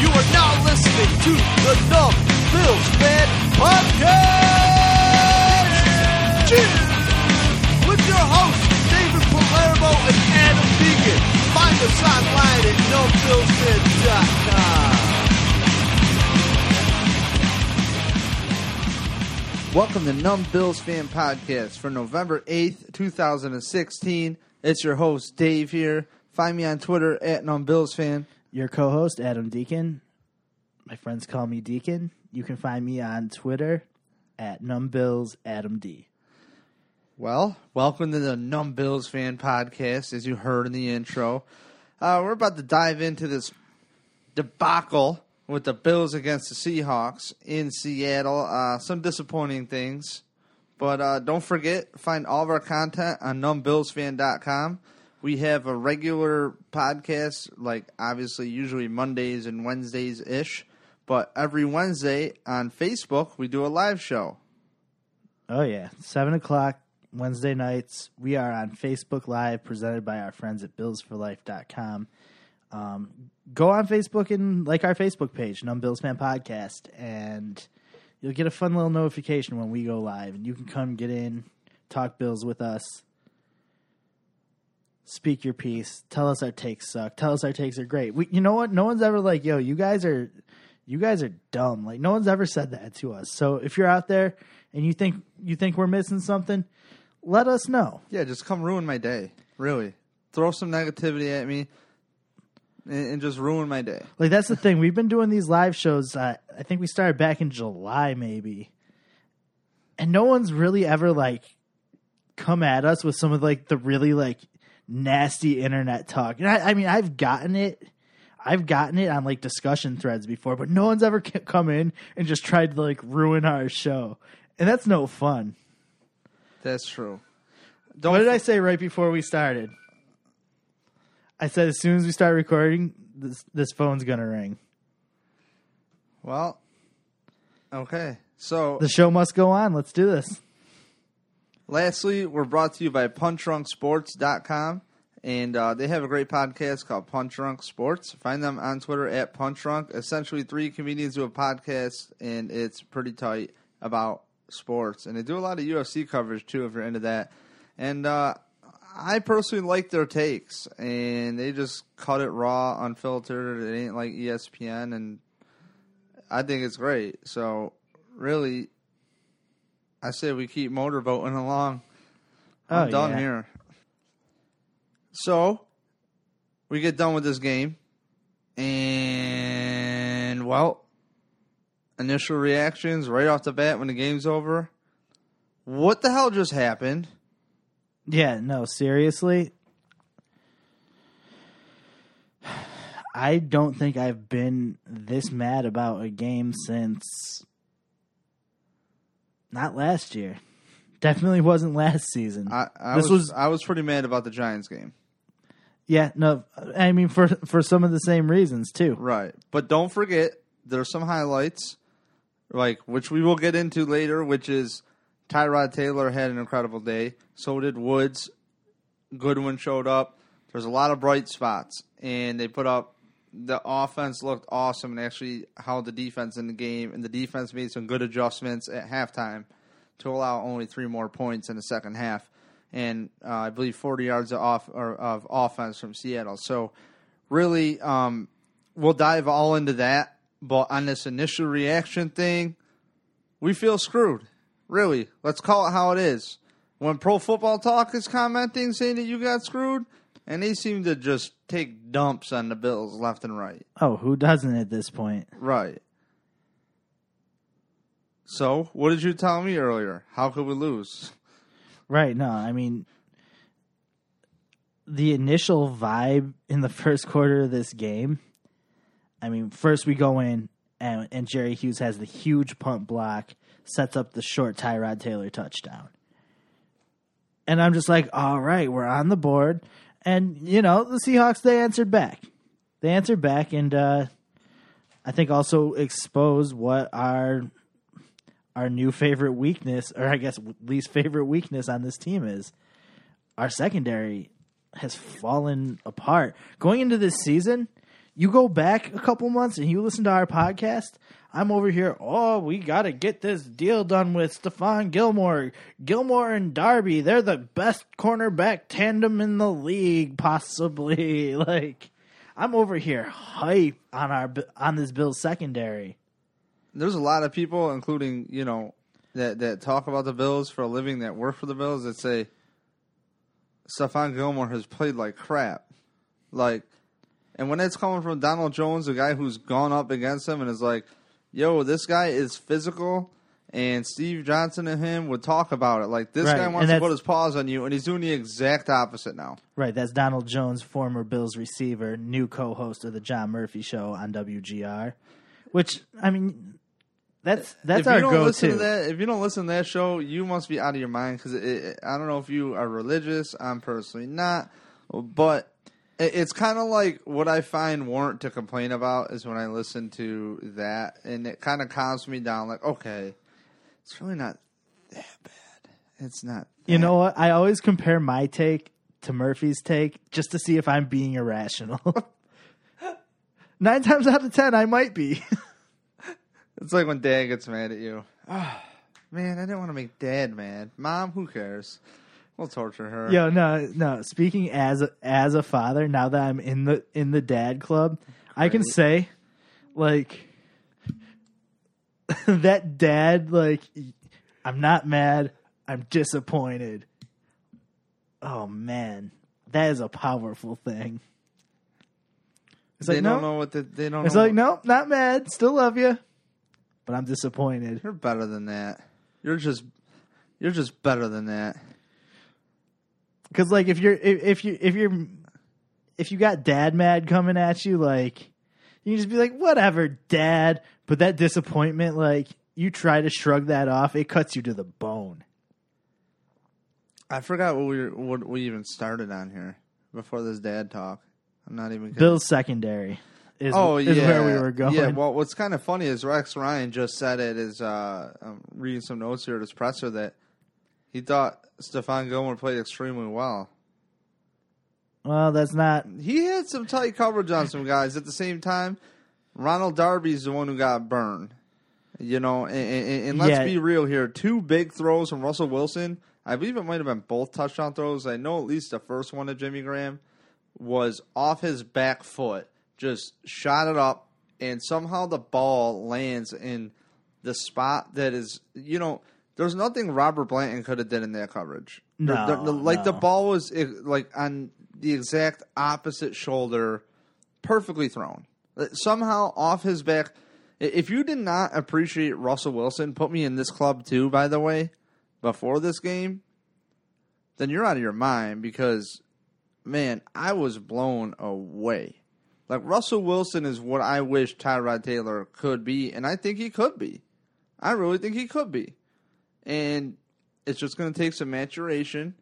You are now listening to the Numb Bills Fan Podcast! Cheers! With your hosts, David Palermo and Adam Deacon. Find us online at numbbillsfan.com. Welcome to Numb Bills Fan Podcast for November 8th, 2016. It's your host, Dave here. Find me on Twitter at Numb Bills Fan. Your co host, Adam Deacon. My friends call me Deacon. You can find me on Twitter at NumbBillsAdamD. Well, welcome to the Numb Bills Fan Podcast, as you heard in the intro. Uh, we're about to dive into this debacle with the Bills against the Seahawks in Seattle. Uh, some disappointing things. But uh, don't forget, find all of our content on numbbillsfan.com. We have a regular podcast, like obviously usually Mondays and Wednesdays ish. But every Wednesday on Facebook, we do a live show. Oh, yeah. 7 o'clock Wednesday nights. We are on Facebook Live, presented by our friends at BillsForLife.com. Um, go on Facebook and like our Facebook page, Numb Bills Fan Podcast, and you'll get a fun little notification when we go live. And you can come get in, talk Bills with us, speak your piece, tell us our takes suck, tell us our takes are great. We, you know what? No one's ever like, yo, you guys are, you guys are dumb. Like no one's ever said that to us. So if you're out there and you think you think we're missing something, let us know. Yeah, just come ruin my day. Really. Throw some negativity at me and, and just ruin my day. Like that's the thing. We've been doing these live shows. Uh, I think we started back in July, maybe, and no one's really ever like come at us with some of like the really like nasty internet talk. And I, I mean, I've gotten it. I've gotten it on like discussion threads before, but no one's ever come in and just tried to like ruin our show, and that's no fun. That's true. Don't what did I say right before we started? I said as soon as we start recording, this this phone's gonna ring. Well, okay. So the show must go on. Let's do this. Lastly, we're brought to you by PunchdrunkSports.com, and uh, they have a great podcast called Punch Drunk Sports. Find them on Twitter at Punch Drunk. Essentially, three comedians do a podcast, and it's pretty tight about sports. And they do a lot of UFC coverage too, if you're into that. And uh, I personally like their takes, and they just cut it raw, unfiltered. It ain't like ESPN, and I think it's great. So, really, I say we keep motorboating along. I'm Oh, done yeah. here. So, we get done with this game, and well, initial reactions right off the bat when the game's over. What the hell just happened? Yeah, no, seriously. I don't think I've been this mad about a game since not last year. Definitely wasn't last season. I, I This was, was- I was pretty mad about the Giants game. yeah, no, I mean for for some of the same reasons too. Right. But don't forget, there's some highlights, like which we will get into later, which is Tyrod Taylor had an incredible day. So did Woods. Goodwin showed up. There's a lot of bright spots, and they put up. The offense looked awesome, and actually held the defense in the game. And the defense made some good adjustments at halftime to allow only three more points in the second half, and uh, I believe 40 yards of, off, of offense from Seattle. So, really, um, we'll dive all into that. But on this initial reaction thing, we feel screwed. Really, let's call it how it is. When Pro Football Talk is commenting saying that you got screwed, and they seem to just take dumps on the Bills left and right. Oh, who doesn't at this point? Right. So, what did you tell me earlier? How could we lose? Right, no, I mean the initial vibe in the first quarter of this game. I mean, first we go in and, and Jerry Hughes has the huge punt block, sets up the short Tyrod Taylor touchdown. And I'm just like, all right, we're on the board. And, you know, the Seahawks, they answered back. They answered back and uh, I think also exposed what our our new favorite weakness, or I guess least favorite weakness on this team is. our secondary has fallen apart. Going into this season, you go back a couple months and you listen to our podcast. I'm over here. Oh, we got to get this deal done with Stephon Gilmore, Gilmore and Darby. They're the best cornerback tandem in the league, possibly. Like, I'm over here hype on our on this Bills secondary. There's a lot of people, including you know, that that talk about the Bills for a living, that work for the Bills, that say Stephon Gilmore has played like crap. Like, and when it's coming from Donald Jones, a guy who's gone up against him and is like, yo, this guy is physical. And Steve Johnson and him would talk about it. Like, this Right, guy and wants to that's- put his paws on you, and he's doing the exact opposite now. Right, that's Donald Jones, former Bills receiver, new co-host of the John Murphy Show on WGR. Which I mean, that's that's if our you don't listen go-to. to that, if you don't listen to that show, you must be out of your mind because I don't know if you are religious. I'm personally not, but it's kind of like what I find warrant to complain about is when I listen to that, and it kind of calms me down. Like, okay, it's really not that bad. It's not. You know what? I always compare my take to Murphy's take just to see if I'm being irrational. Nine times out of ten, I might be. It's like when Dad gets mad at you. Oh, man, I didn't want to make Dad mad. Mom, who cares? We'll torture her. Yo, no, no. Speaking as a, as a father, now that I'm in the in the dad club, I can say, like, that dad, like, I'm not mad. I'm disappointed. Oh man, that is a powerful thing. It's they like don't no, know what the, they don't. it's like no, not mad. Still love you, but I'm disappointed. You're better than that. You're just you're just better than that. Because like if you're if, if you if you're if you got dad mad coming at you, like you can just be like, whatever, dad. But that disappointment, like you try to shrug that off, it cuts you to the bone. I forgot what we were, what we even started on here before this dad talk. I'm not even kidding. Bill's secondary is Oh is yeah, where we were going. Yeah, well, what's kind of funny is Rex Ryan just said it. Is uh, I'm reading some notes here at his presser that he thought Stephon Gilmore played extremely well. well, that's not. He had some tight coverage on some guys. At the same time, Ronald Darby's the one who got burned. You know, and, and, and let's Yeah. be real here. Two big throws from Russell Wilson. I believe it might have been both touchdown throws. I know at least the first one to Jimmy Graham was off his back foot, just shot it up, and somehow the ball lands in the spot that is, you know, there's nothing Robert Blanton could have did in that coverage. No, the- the- like the ball was eh, like on the exact opposite shoulder, perfectly thrown. Uh, Somehow off his back. If you did not appreciate Russell Wilson, put me in this club too. By the way, before this game, then you're out of your mind because, man, I was blown away. Like Russell Wilson is what I wish Tyrod Taylor could be, and I think he could be. I really think he could be, and it's just going to take some maturation.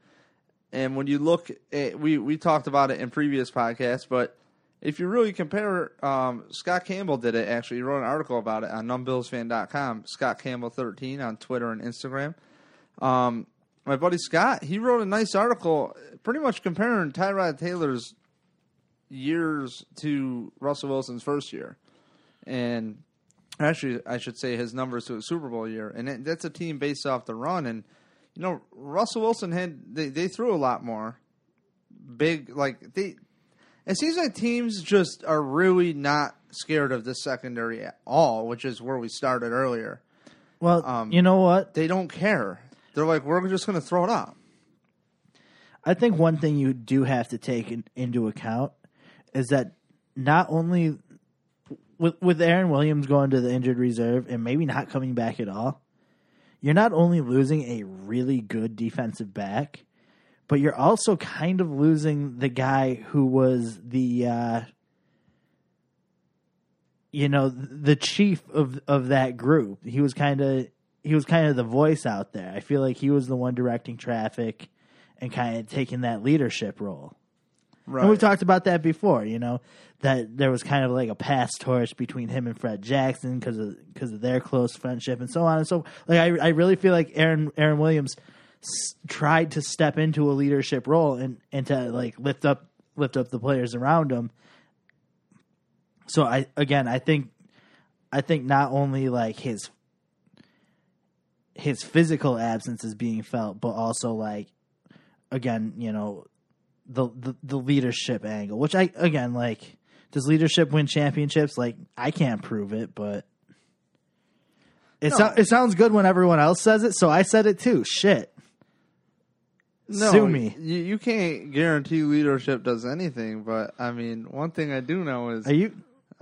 And when you look at, we we talked about it in previous podcasts, but if you really compare, um, Scott Campbell did it actually. He wrote an article about it on numbbillsfan.com. Scott Campbell thirteen on Twitter and Instagram. Um, my buddy Scott, he wrote a nice article, pretty much comparing Tyrod Taylor's years to Russell Wilson's first year, and actually, I should say his numbers to a Super Bowl year, and it, that's a team based off the run. And you know, Russell Wilson had they, they threw a lot more big, like they. It seems like teams just are really not scared of the secondary at all, which is where we started earlier. Well, Um, you know what? They don't care. They're like, we're just going to throw it up. I think one thing you do have to take in, into account is that not only with with Aaron Williams going to the injured reserve and maybe not coming back at all, you're not only losing a really good defensive back, but you're also kind of losing the guy who was the uh, you know the chief of of that group. He was kind of he was kind of the voice out there. I feel like he was the one directing traffic and kind of taking that leadership role. Right. And we've talked about that before, you know, that there was kind of like a past torch between him and Fred Jackson because of because of their close friendship and so on and so. Like I, I really feel like Aaron Aaron Williams s- tried to step into a leadership role and and to like lift up lift up the players around him. So I again I think I think not only like his his physical absence is being felt, but also like again, you know, the the, the leadership angle, which I again like does leadership win championships? Like I can't prove it, but it No. so, it sounds good when everyone else says it, so I said it too. Shit. No, Sue me. You, you can't guarantee leadership does anything, but I mean, one thing I do know is Are you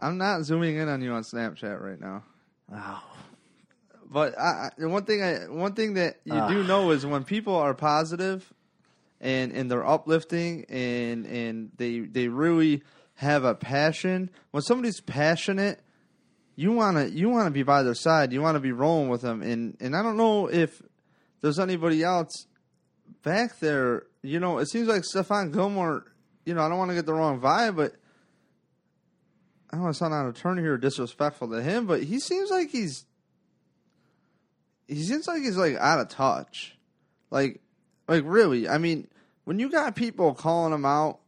I'm not zooming in on you on Snapchat right now. Oh, But I, one thing I one thing that you do Ah. know is when people are positive and and they're uplifting and and they they really have a passion. When somebody's passionate, you wanna you wanna be by their side. You wanna be rolling with them. And and I don't know if there's anybody else back there. You know, it seems like Stephon Gilmore. You know, I don't want to get the wrong vibe, but I don't want to sound out of turn here, disrespectful to him, but he seems like he's he seems like he's like out of touch. Like like really. I mean, when you got people calling him out,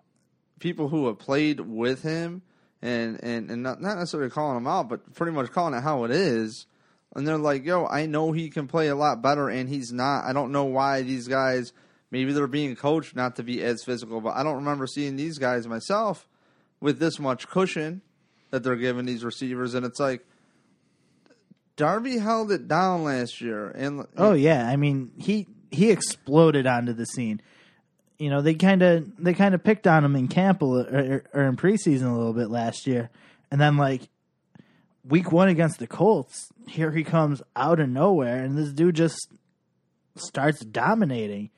people who have played with him and and, and not, not necessarily calling him out, but pretty much calling it how it is. And they're like, yo, I know he can play a lot better and he's not. I don't know why these guys maybe they're being coached not to be as physical, but I don't remember seeing these guys myself with this much cushion that they're giving these receivers and it's like Darby held it down last year and oh yeah. I mean, he he exploded onto the scene. You know, they kind of they kind of picked on him in camp a or, er, or er, er, in preseason a little bit last year, and then like week one against the Colts, here he comes out of nowhere, and this dude just starts dominating.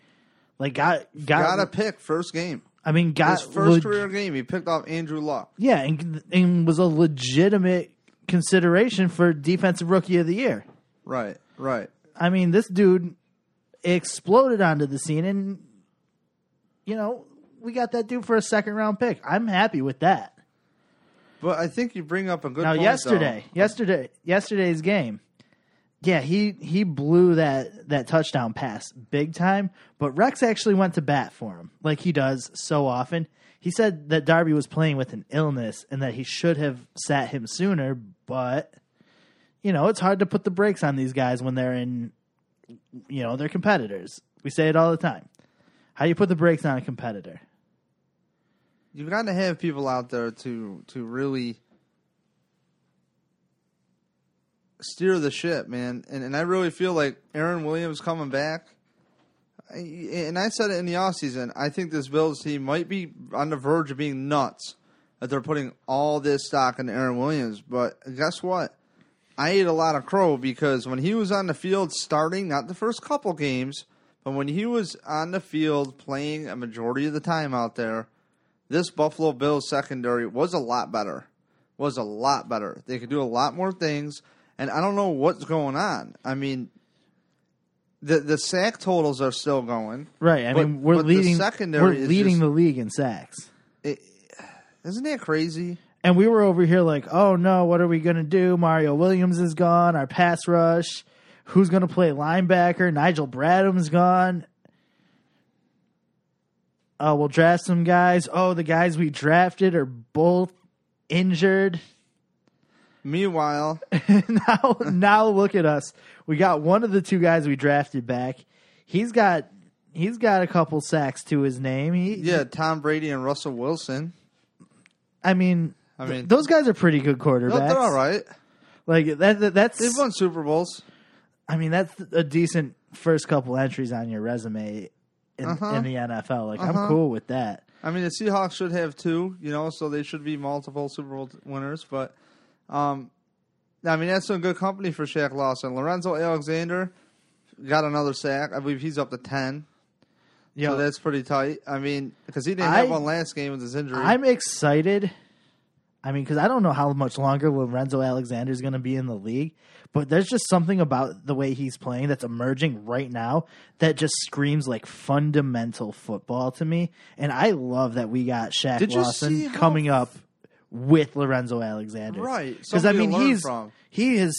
Like got got, got a pick first game. I mean got His first leg- career game, he picked off Andrew Luck. yeah, and, and was a legitimate consideration for defensive rookie of the year. Right, right. I mean, this dude exploded onto the scene, and you know we got that dude for a second round pick. I'm happy with that. But I think you bring up a good now, point. yesterday, though. yesterday, yesterday's game, yeah, he he blew that that touchdown pass big time. But Rex actually went to bat for him, like he does so often. He said that Darby was playing with an illness and that he should have sat him sooner, but you know it's hard to put the brakes on these guys when they're in, you know, they're competitors. We say it all the time. How you put the brakes on a competitor? You've got to have people out there to to really steer the ship, man. And and I really feel like Aaron Williams coming back. I- And I said it in the offseason, I think this Bills team might be on the verge of being nuts that they're putting all this stock in Aaron Williams. But guess what? I ate a lot of crow because when he was on the field starting, not the first couple games, but when he was on the field playing a majority of the time out there, this Buffalo Bills secondary was a lot better. Was a lot better. They could do a lot more things, and I don't know what's going on. I mean, the the sack totals are still going. Right. I But- mean, we're the leading. secondary we're is leading just- the league in sacks. Isn't that crazy? And we were over here like, oh no, what are we going to do? Mario Williams is gone. Our pass rush. Who's going to play linebacker? Nigel Bradham's gone. Oh, we'll draft some guys. Oh, the guys we drafted are both injured. Meanwhile, now, now look at us. We got one of the two guys we drafted back. He's got he's got a couple sacks to his name. He, yeah, Tom Brady and Russell Wilson. I mean, I th- mean- those guys are pretty good quarterbacks. they're all right. Like that, that that's They've won Super Bowls. I mean, that's a decent first couple entries on your resume in, Uh-huh. in the NFL. Like, I'm Uh-huh. cool with that. I mean, the Seahawks should have two, you know, so they should be multiple Super Bowl winners. But, um, I mean, that's some good company for Shaq Lawson. Lorenzo Alexander got another sack. I believe he's up to 10. Yo, so that's pretty tight. I mean, because he didn't I- have one last game with his injury. I'm excited. I mean, because I don't know how much longer Lorenzo Alexander is going to be in the league, but there's just something about the way he's playing that's emerging right now that just screams like fundamental football to me. And I love that we got Shaq Did Lawson coming up with Lorenzo Alexander. Right. Because I mean, he's from. he has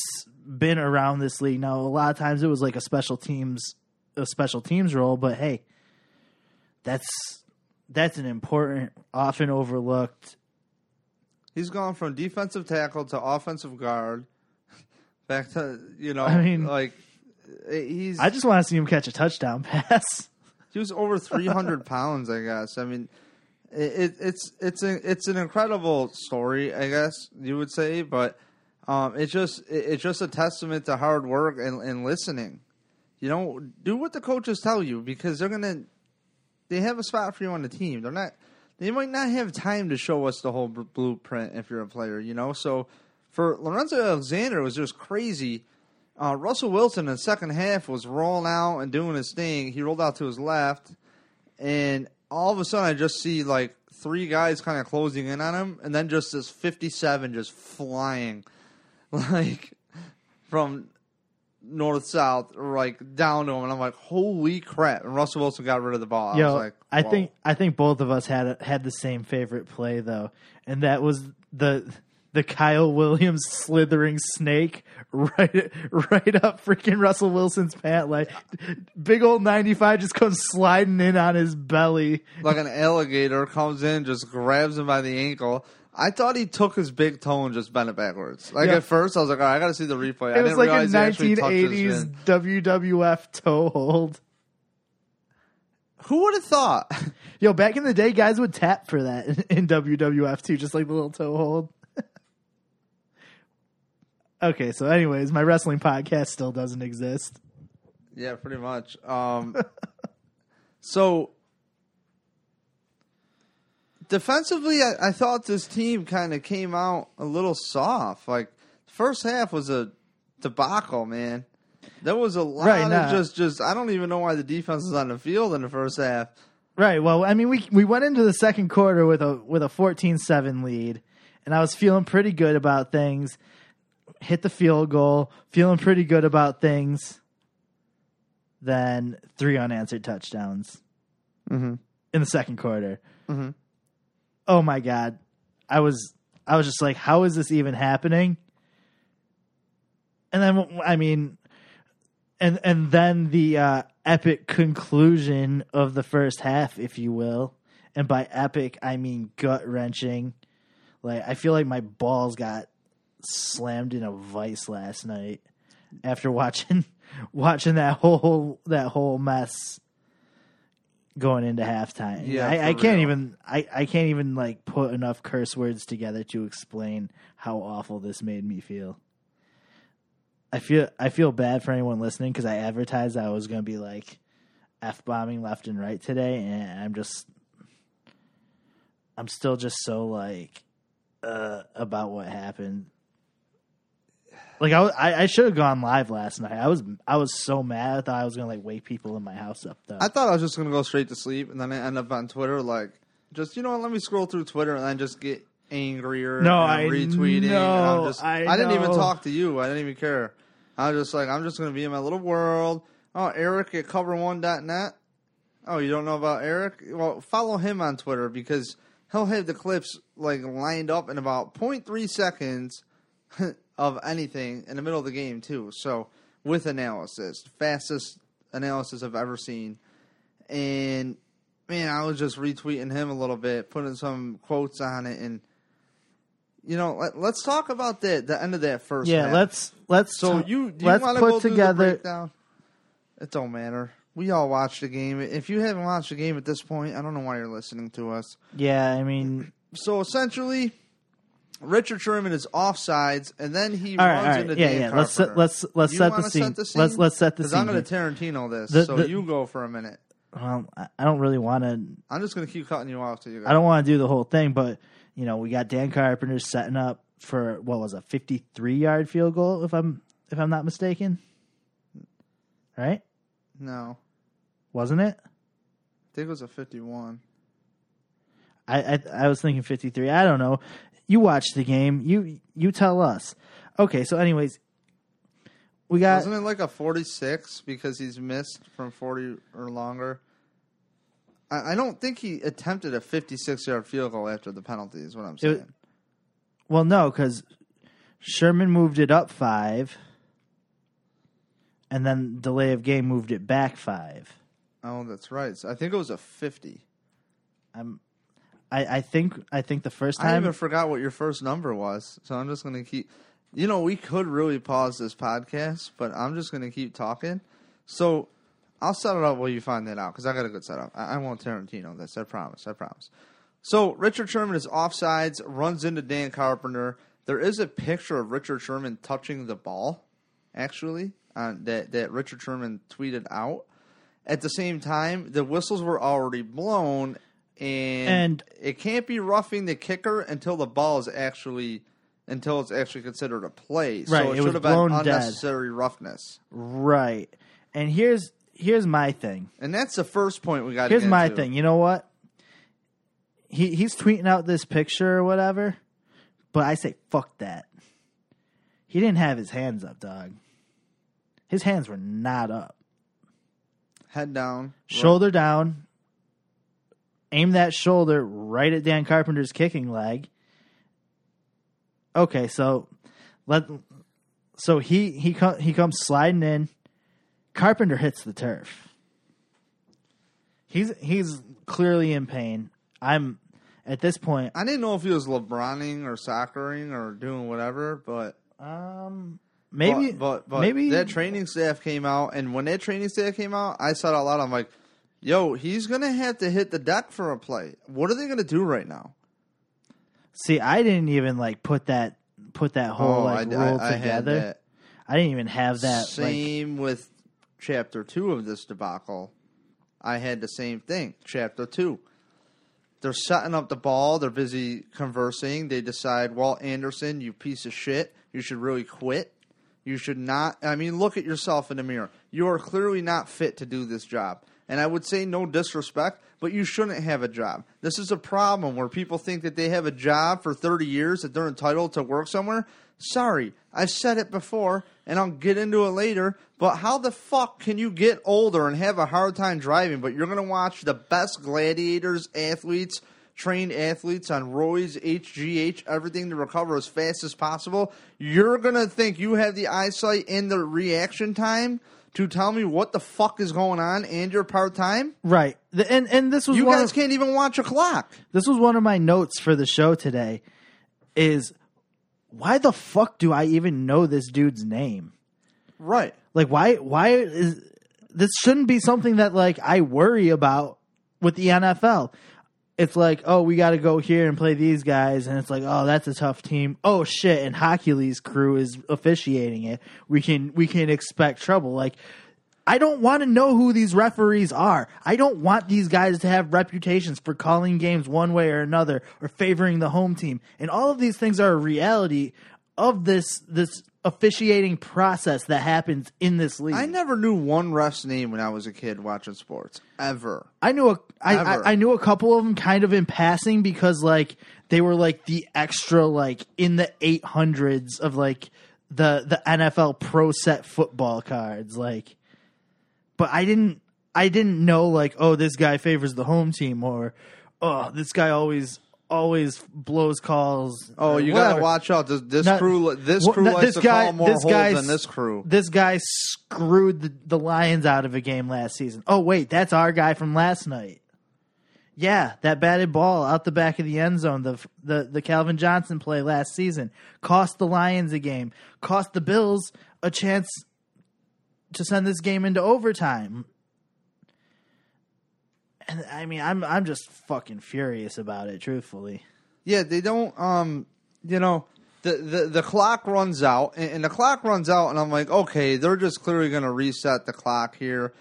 been around this league now. A lot of times it was like a special teams a special teams role, but hey, that's that's an important, often overlooked. He's gone from defensive tackle to offensive guard. Back to you know, I mean- like he's I just want to see him catch a touchdown pass. he was over three hundred pounds. I guess. I mean, it, it, it's it's a, it's an incredible story. I guess you would say, but um, it's just it, it's just a testament to hard work and, and listening. You know, do what the coaches tell you because they're gonna they have a spot for you on the team. They're not. They might not have time to show us the whole bl- blueprint if you're a player, you know. So for Lorenzo Alexander, it was just crazy. Uh, Russell Wilson in the second half was rolling out and doing his thing. He rolled out to his left, and all of a sudden, I just see like three guys kind of closing in on him, and then just this 57 just flying, like from north south, like down to him, and I'm like, holy crap! And Russell Wilson got rid of the ball. I Yo, was like, I whoa. think I think both of us had had the same favorite play though, and that was the the Kyle Williams slithering snake right right up freaking Russell Wilson's pant leg. Big old ninety five just comes sliding in on his belly. like an alligator comes in, just grabs him by the ankle. I thought he took his big toe and just bent it backwards. Like Yeah. at first, I was like, "All right, I got to see the replay." I It was didn't like a realize he actually touched his eighties shin. WWF toe hold. Who would have thought? Yo, back in the day, guys would tap for that in, in WWF too, just like the little toe hold. okay, so anyways, my wrestling podcast still doesn't exist. yeah, pretty much. Um, so defensively, I, I thought this team kind of came out a little soft. Like first half was a debacle, man. There was a lot Right, of nah. just, just. I don't even know why the defense was on the field in the first half. Right. Well, I mean, we we went into the second quarter with a with a 14-7 lead, and I was feeling pretty good about things. Hit the field goal, feeling pretty good about things. Then three unanswered touchdowns Mm-hmm. in the second quarter. Mhm. Oh my god, I was I was just like, how is this even happening? And then I mean, and and then the uh, epic conclusion of the first half, if you will, and by epic I mean gut wrenching. Like I feel like my balls got slammed in a vice last night after watching watching that whole that whole mess going into halftime. Yeah, I, I can't real. even I, I can't even like put enough curse words together to explain how awful this made me feel. I feel I feel bad for anyone listening because I advertised I was going to be like f bombing left and right today, and I'm just I'm still just so like uh, about what happened. Like I, I, I should have gone live last night. I was I was so mad. I thought I was gonna like wake people in my house up though. I thought I was just gonna go straight to sleep, and then I end up on Twitter, like, just you know, what, let me scroll through Twitter and then just get angrier. No, and I retweeting. know, just, I didn't even talk to you. I didn't even care. I was just like, I'm just gonna be in my little world. Oh, Eric at cover1.net. Oh, you don't know about Eric? Well, follow him on Twitter because he'll have the clips like lined up in about 0.3 seconds of anything in the middle of the game too. So with analysis, fastest analysis I've ever seen. And man, I was just retweeting him a little bit, putting some quotes on it, and you know, let, let's talk about the the end of that first. yeah, half. let's let's So t- you do let's you put go through the together. It don't matter. We all watched the game. If you haven't watched the game at this point, I don't know why you're listening to us. Yeah, I mean, So essentially, Richard Sherman is offsides, and then he all runs all right, into yeah, Dan yeah. Let's Carpenter. set, let's let's set the, scene. set the scene. Let's let's set the Because scene. I'm going to Tarantino this, The- so the- you go for a minute. Well, I- I don't really want to. I'm just going to keep cutting you off till you. Go. I don't want to do the whole thing, but you know, we got Dan Carpenter setting up for what was a 53 yard field goal, if I'm if I'm not mistaken. Right? No, Wasn't it? I think it was a 51. I, I I was thinking 53. I don't know. You watch the game. You you tell us. Okay, so anyways, we got Wasn't it like a 46 because he's missed from 40 or longer? I, I don't think he attempted a 56 yard field goal after the penalty. Is what I'm saying. well no cuz Sherman moved it up 5 and then delay of game moved it back five. Oh, that's right. So I think it was a fifty. I'm, I, I think I think the first time I even forgot what your first number was, so I'm just going to keep. You know, we could really pause this podcast, but I'm just going to keep talking. So I'll set it up while you find that out because I got a good setup. I, I won't Tarantino this. I promise. I promise. So Richard Sherman is offsides, runs into Dan Carpenter. There is a picture of Richard Sherman touching the ball, actually, uh, that that Richard Sherman tweeted out. At the same time, the whistles were already blown, and, And- it can't be roughing the kicker until the ball is actually until it's actually considered a play. Right, So it, it was should have been blown dead. unnecessary roughness. right, and here's here's my thing. And that's the first point we got. Here's my thing. You know what? He he's tweeting out this picture or whatever, but I say fuck that. He didn't have his hands up, dog. His hands were not up. Head down, Shoulder down. Aim that shoulder right at Dan Carpenter's kicking leg. Okay, so let so he he he comes sliding in. Carpenter hits the turf. He's he's clearly in pain. I'm at this point. I didn't know if he was LeBroning or soccering or doing whatever, but Um, maybe, but, but, but maybe that training staff came out, and when that training staff came out, I said out loud, I'm like, "Yo, he's gonna have to hit the deck for a play. What are they gonna do right now?" See, I didn't even like put that put that whole oh, like Oh, I, rule I, I together. I didn't even have that. Like, Same with chapter two of this debacle. I had the same thing. Chapter two. They're setting up the ball. They're busy conversing. They decide, well, Anderson, you piece of shit, you should really quit. You should not. I mean, look at yourself in the mirror. You are clearly not fit to do this job. And I would say no disrespect, but you shouldn't have a job. This is a problem where people think that they have a job for 30 years, that they're entitled to work somewhere. Sorry, I've said it before, and I'll get into it later. But how the fuck can you get older and have a hard time driving, but you're going to watch the best gladiators, athletes, trained athletes on Roy's, HGH, everything to recover as fast as possible? You're going to think you have the eyesight and the reaction time to tell me what the fuck is going on and you're part time? right, The- and and this was You guys of, can't even watch a clock. this was one of my notes for the show today. Is why the fuck do I even know this dude's name? Right. Like why why is this shouldn't be something that like I worry about with the NFL. It's like, oh, we got to go here and play these guys, and it's like, oh, that's a tough team. Oh shit, and Hochuli's crew is officiating it. We can we can expect trouble. Like, I don't want to know who these referees are. I don't want these guys to have reputations for calling games one way or another or favoring the home team. And all of these things are a reality of this this officiating process that happens in this league. I never knew one ref's name when I was a kid watching sports. Ever. I knew a I. I, I knew a couple of them kind of in passing because like they were like the extra like in the eight hundreds of like the the NFL pro set football cards like but I didn't I didn't know like oh this guy favors the home team or oh this guy always always blows calls Oh, you whatever. gotta watch out. This, this Not- crew, this crew no, likes this to guy- call more this guy's- than this crew. This guy screwed the, the Lions out of a game last season. Oh wait, that's our guy from last night. Yeah, that batted ball out the back of the end zone, the the the Calvin Johnson play last season cost the Lions a game, cost the Bills a chance to send this game into overtime. And I mean, I'm I'm just fucking furious about it, truthfully. Yeah, they don't. Um, you know, the the, the clock runs out, and, and the clock runs out, and I'm like, okay, they're just clearly going to reset the clock here.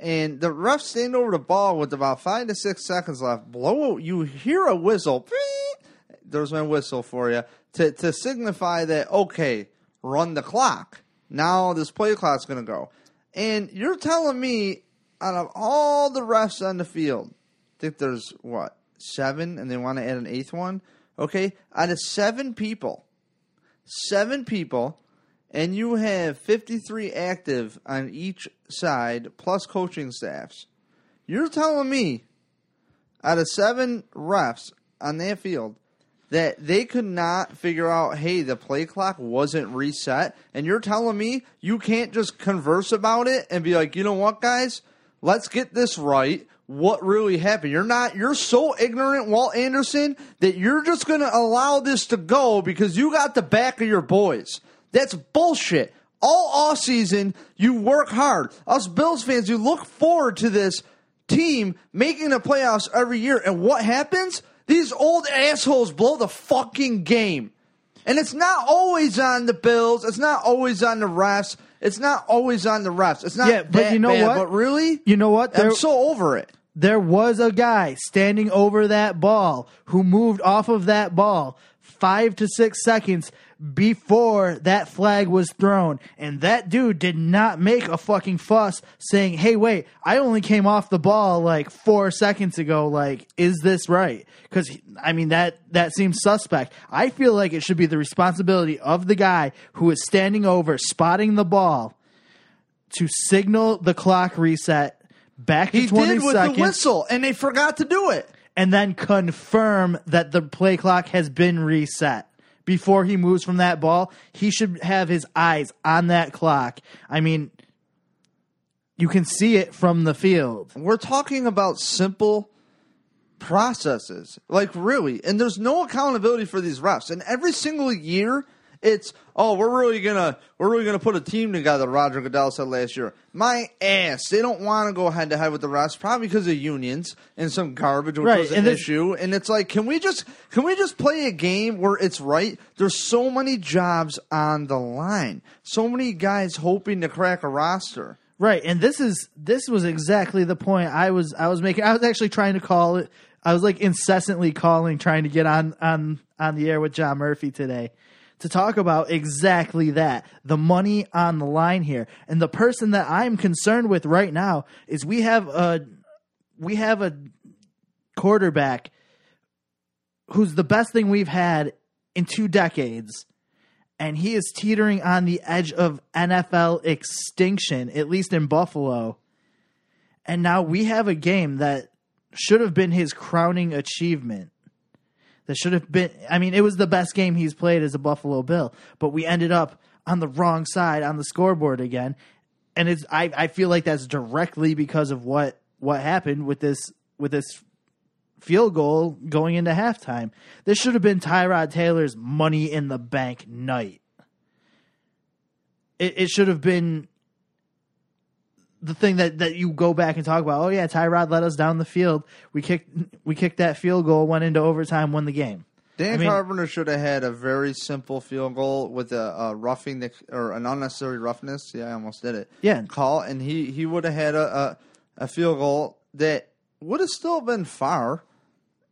And the refs stand over the ball with about five to six seconds left. Blow, you hear a whistle. There's my whistle for you to to signify that okay, run the clock. Now this play clock's going to go, and you're telling me out of all the refs on the field, I think there's what seven, and they want to add an eighth one. Okay, out of seven people, seven people, and you have 53 active on each side plus coaching staffs. You're telling me out of seven refs on that field that they could not figure out, hey, the play clock wasn't reset, and you're telling me you can't just converse about it and be like, you know what, guys, let's get this right. What really happened? You're not. You're so ignorant, Walt Anderson, that you're just going to allow this to go because you got the back of your boys. That's bullshit. All off season, you work hard. Us Bills fans, you look forward to this team making the playoffs every year. And what happens? These old assholes blow the fucking game. And it's not always on the Bills. It's not always on the refs. It's not always on the refs. It's not Yeah, but you know bad, what? But really, You know what? There- I'm so over it. there was a guy standing over that ball who moved off of that ball five to six seconds before that flag was thrown. And that dude did not make a fucking fuss saying, Hey, wait, I only came off the ball like four seconds ago. Like, is this right? Cause I mean, that, that seems suspect. I feel like it should be the responsibility of the guy who is standing over, spotting the ball to signal the clock reset back to He 20 did with seconds the whistle, and they forgot to do it. and then confirm that the play clock has been reset before he moves from that ball. He should have his eyes on that clock. I mean, you can see it from the field. We're talking about simple processes, like really, and there's no accountability for these refs. And every single year, it's oh, we're really gonna we're really gonna put a team together. Roger Goodell said last year. My ass, they don't want to go head to head with the refs, probably because of unions and some garbage, which Right, was an and issue. And it's like, can we just can we just play a game where it's right? There's so many jobs on the line, so many guys hoping to crack a roster. Right, and this is this was exactly the point I was I was making. I was actually trying to call it. I was like incessantly calling, trying to get on on on the air with John Murphy today to talk about exactly that the money on the line here. And the person that I'm concerned with right now is we have a we have a quarterback who's the best thing we've had in two decades and he is teetering on the edge of NFL extinction, at least in Buffalo. And now we have a game that should have been his crowning achievement. That should have been, I mean, it was the best game he's played as a Buffalo Bill, but we ended up on the wrong side on the scoreboard again. And it's, I, I feel like that's directly because of what, what happened with this, with this field goal going into halftime. This should have been Tyrod Taylor's money in the bank night. It, it should have been the thing that, that you go back and talk about. Oh yeah, Tyrod let us down the field. We kicked we kicked that field goal, went into overtime, won the game. Dan I mean- Carpenter should have had a very simple field goal with a, a roughing the, or an unnecessary roughness. Yeah, I almost did it. Yeah. call, and he he would have had a, a a field goal that would have still been far.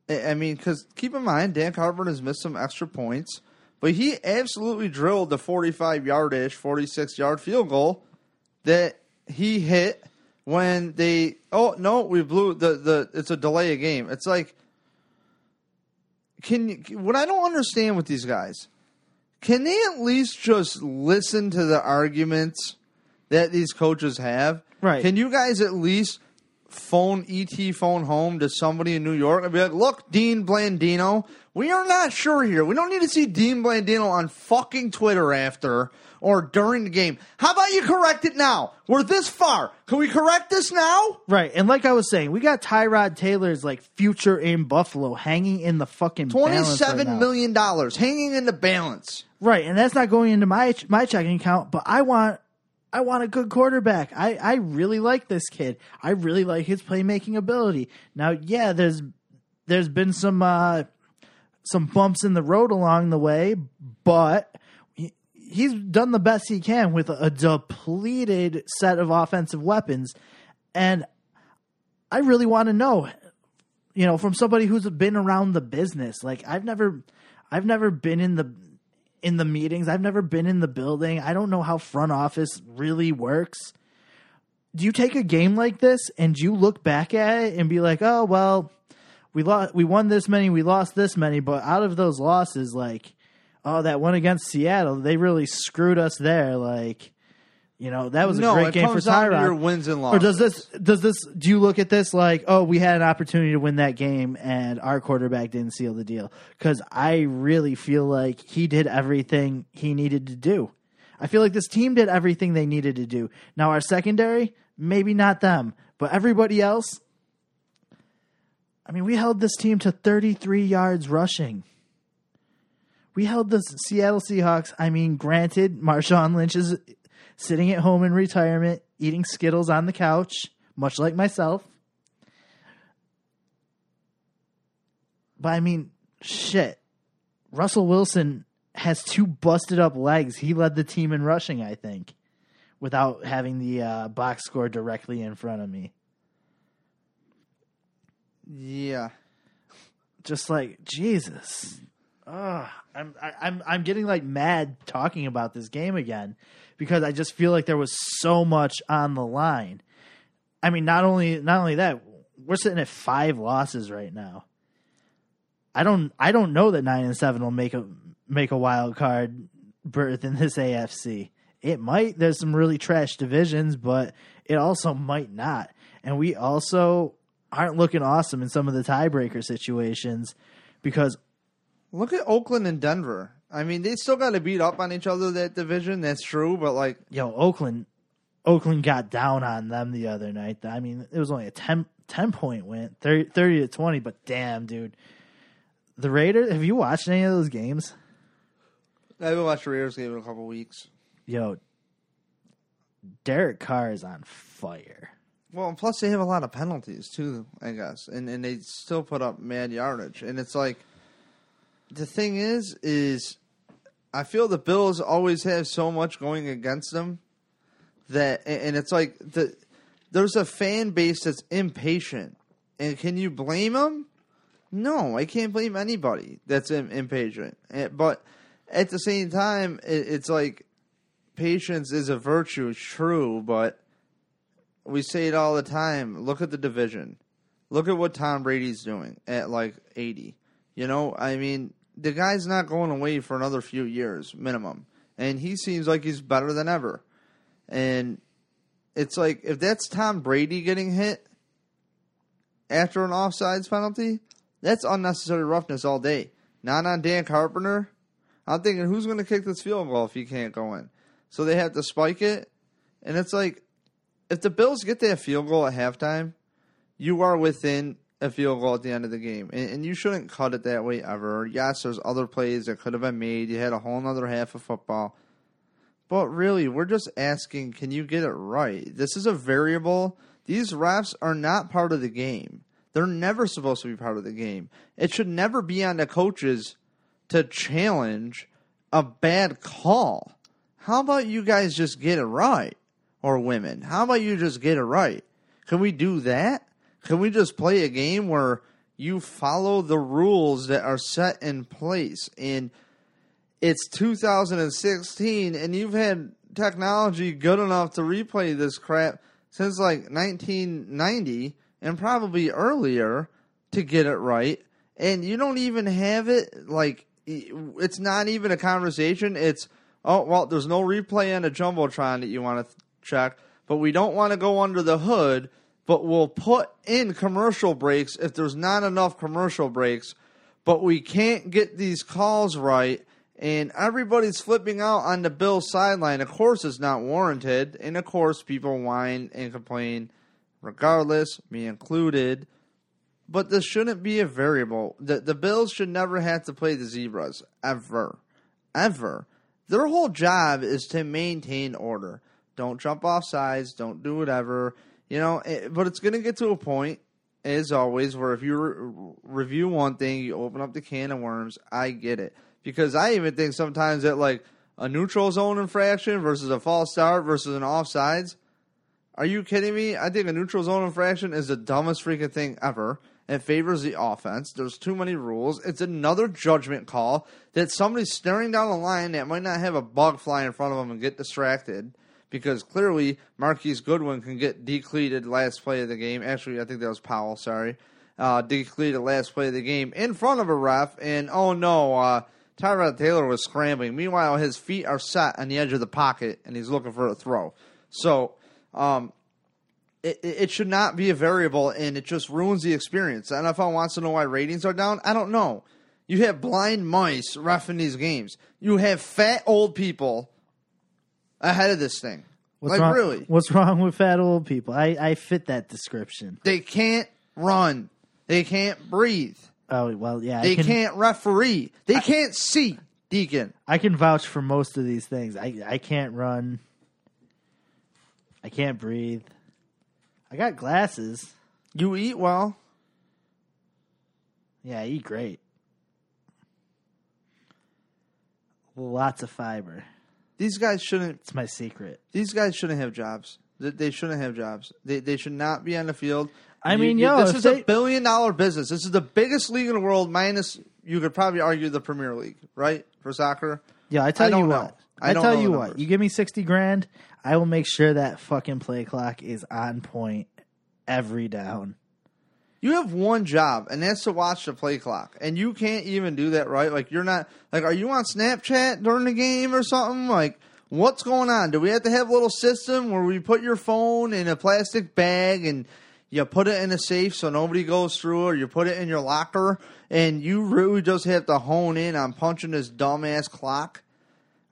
I I mean, because keep in mind, Dan Carpenter has missed some extra points, but he absolutely drilled the forty-five yard-ish, forty-six yard field goal that he hit when they. Oh no, we blew the the. It's a delay of game. It's like can you, what I don't understand with these guys, can they at least just listen to the arguments that these coaches have? Right. Can you guys at least phone ET phone home to somebody in New York and be like, "Look, Dean Blandino, we are not sure here. We don't need to see Dean Blandino on fucking Twitter after or during the game. How about you correct it now? We're this far. Can we correct this now?" Right, and like I was saying, we got Tyrod Taylor's like future in Buffalo hanging in the fucking balance right million dollars hanging in the balance. Right, and that's not going into my my checking account, but I want I want a good quarterback. I I really like this kid. I really like his playmaking ability. Now, yeah, there's there's been some uh some bumps in the road along the way, but he, he's done the best he can with a depleted set of offensive weapons and I really want to know you know from somebody who's been around the business like I've never I've never been in the in the meetings. I've never been in the building. I don't know how front office really works. Do you take a game like this and you look back at it and be like, "Oh, well, we lost we won this many, we lost this many, but out of those losses like oh, that one against Seattle, they really screwed us there like You know, that was a no, great game for comes down to Tyrod. your wins and losses. Or does this does this do you look at this like, oh, we had an opportunity to win that game and our quarterback didn't seal the deal? Because I really feel like he did everything he needed to do. I feel like this team did everything they needed to do. Now our secondary, maybe not them, but everybody else. I mean, we held this team to 33 yards rushing. We held the Seattle Seahawks. I mean, granted, Marshawn Lynch is sitting at home in retirement, eating Skittles on the couch, much like myself. But I mean, shit. Russell Wilson has two busted up legs. He led the team in rushing, I think, without having the uh, box score directly in front of me. yeah. Just like Jesus. Ugh, I'm I, I'm I'm getting like mad talking about this game again because I just feel like there was so much on the line. I mean, not only not only that, we're sitting at five losses right now. I don't I don't know that nine and seven will make a make a wild card berth in this AFC. It might. There's some really trash divisions, but it also might not. And we also aren't looking awesome in some of the tiebreaker situations because Look at Oakland and Denver. I mean, they still got to beat up on each other that division. That's true, but like, yo, Oakland Oakland got down on them the other night. I mean, it was only a 10, 10 point win, 30, 30 to 20, but damn, dude. The Raiders, have you watched any of those games? I haven't watched the Raiders game in a couple weeks. Yo, Derek Carr is on fire. Well, and plus they have a lot of penalties too, I guess, and and they still put up mad yardage. And it's like, the thing is, is I feel the Bills always have so much going against them that, and it's like the there's a fan base that's impatient, and can you blame them? No, I can't blame anybody that's im- impatient. Eh, But at the same time, it's like patience is a virtue. True, but we say it all the time. Look at the division. Look at what Tom Brady's doing at like 80. You know, I mean, the guy's not going away for another few years minimum. And he seems like he's better than ever. And it's like if that's Tom Brady getting hit after an offsides penalty, that's unnecessary roughness all day. Not on Dan Carpenter. I'm thinking who's going to kick this field goal if he can't go in? So they have to spike it. And it's like if the Bills get that field goal at halftime, you are within a field goal at the end of the game. And, and you shouldn't cut it that way ever. Yes, there's other plays that could have been made. You had a whole other half of football. But really, we're just asking can you get it right? This is a variable. These refs are not part of the game. They're never supposed to be part of the game. It should never be on the coaches to challenge a bad call. How about you guys just get it right? Or women? How about you just get it right? Can we do that? Can we just play a game where you follow the rules that are set in place? And it's 2016 and you've had technology good enough to replay this crap since like 1990 and probably earlier to get it right and you don't even have it like it's not even a conversation it's oh well there's no replay on a jumbotron that you want to check but we don't want to go under the hood but we'll put in commercial breaks if there's not enough commercial breaks but we can't get these calls right and everybody's flipping out on the Bills sideline. Of course, it's not warranted, and of course, people whine and complain, regardless, me included. But this shouldn't be a variable. The the Bills should never have to play the zebras ever, ever. Their whole job is to maintain order. Don't jump off sides. Don't do whatever. You know, eh, but it's going to get to a point, as always, where if you re- review one thing, you open up the can of worms. I get it because I even think sometimes that like a neutral zone infraction versus a false start versus an offsides. Are you kidding me? I think a neutral zone infraction is the dumbest freaking thing ever. It favors the offense. There's too many rules. It's another judgment call that somebody's staring down the line that might not have a bug fly in front of them and get distracted because clearly Marquise Goodwin can get decleated last play of the game. Actually, I think that was Powell. Sorry, uh, decleated last play of the game in front of a ref, and oh no, uh, Tyrod Taylor was scrambling. Meanwhile, his feet are set on the edge of the pocket, and he's looking for a throw. So, um, it, it should not be a variable, and it just ruins the experience. The NFL wants to know why ratings are down. I don't know. You have blind mice refing these games. You have fat old people ahead of this thing. What's like wrong, really, What's wrong with fat old people? I, I fit that description. they can't run. They can't breathe. Oh well, yeah. They can, can't referee. They can't see. Deacon. I can vouch for most of these things. I I can't run. I can't breathe. I got glasses. You eat well. Yeah, I eat great. Lots of fiber. These guys shouldn't. It's my secret. These guys shouldn't have jobs. They- They shouldn't have jobs. They they should not be on the field. I You- mean, yo, this if is they- a billion dollar business. This is the biggest league in the world. Minus, you could probably argue the Premier League, right, for soccer. Yeah, I tell I don't you know. what. I I, don't tell know you the what. numbers. You give me sixty grand, I will make sure that fucking play clock is on point every down. You have one job, and that's to watch the play clock, and you can't even do that right. Like you're not like, are you on Snapchat during the game or something? Like, what's going on? Do we have to have a little system where we put your phone in a plastic bag and you put it in a safe so nobody goes through, or you put it in your locker, and you really just have to hone in on punching this dumbass clock?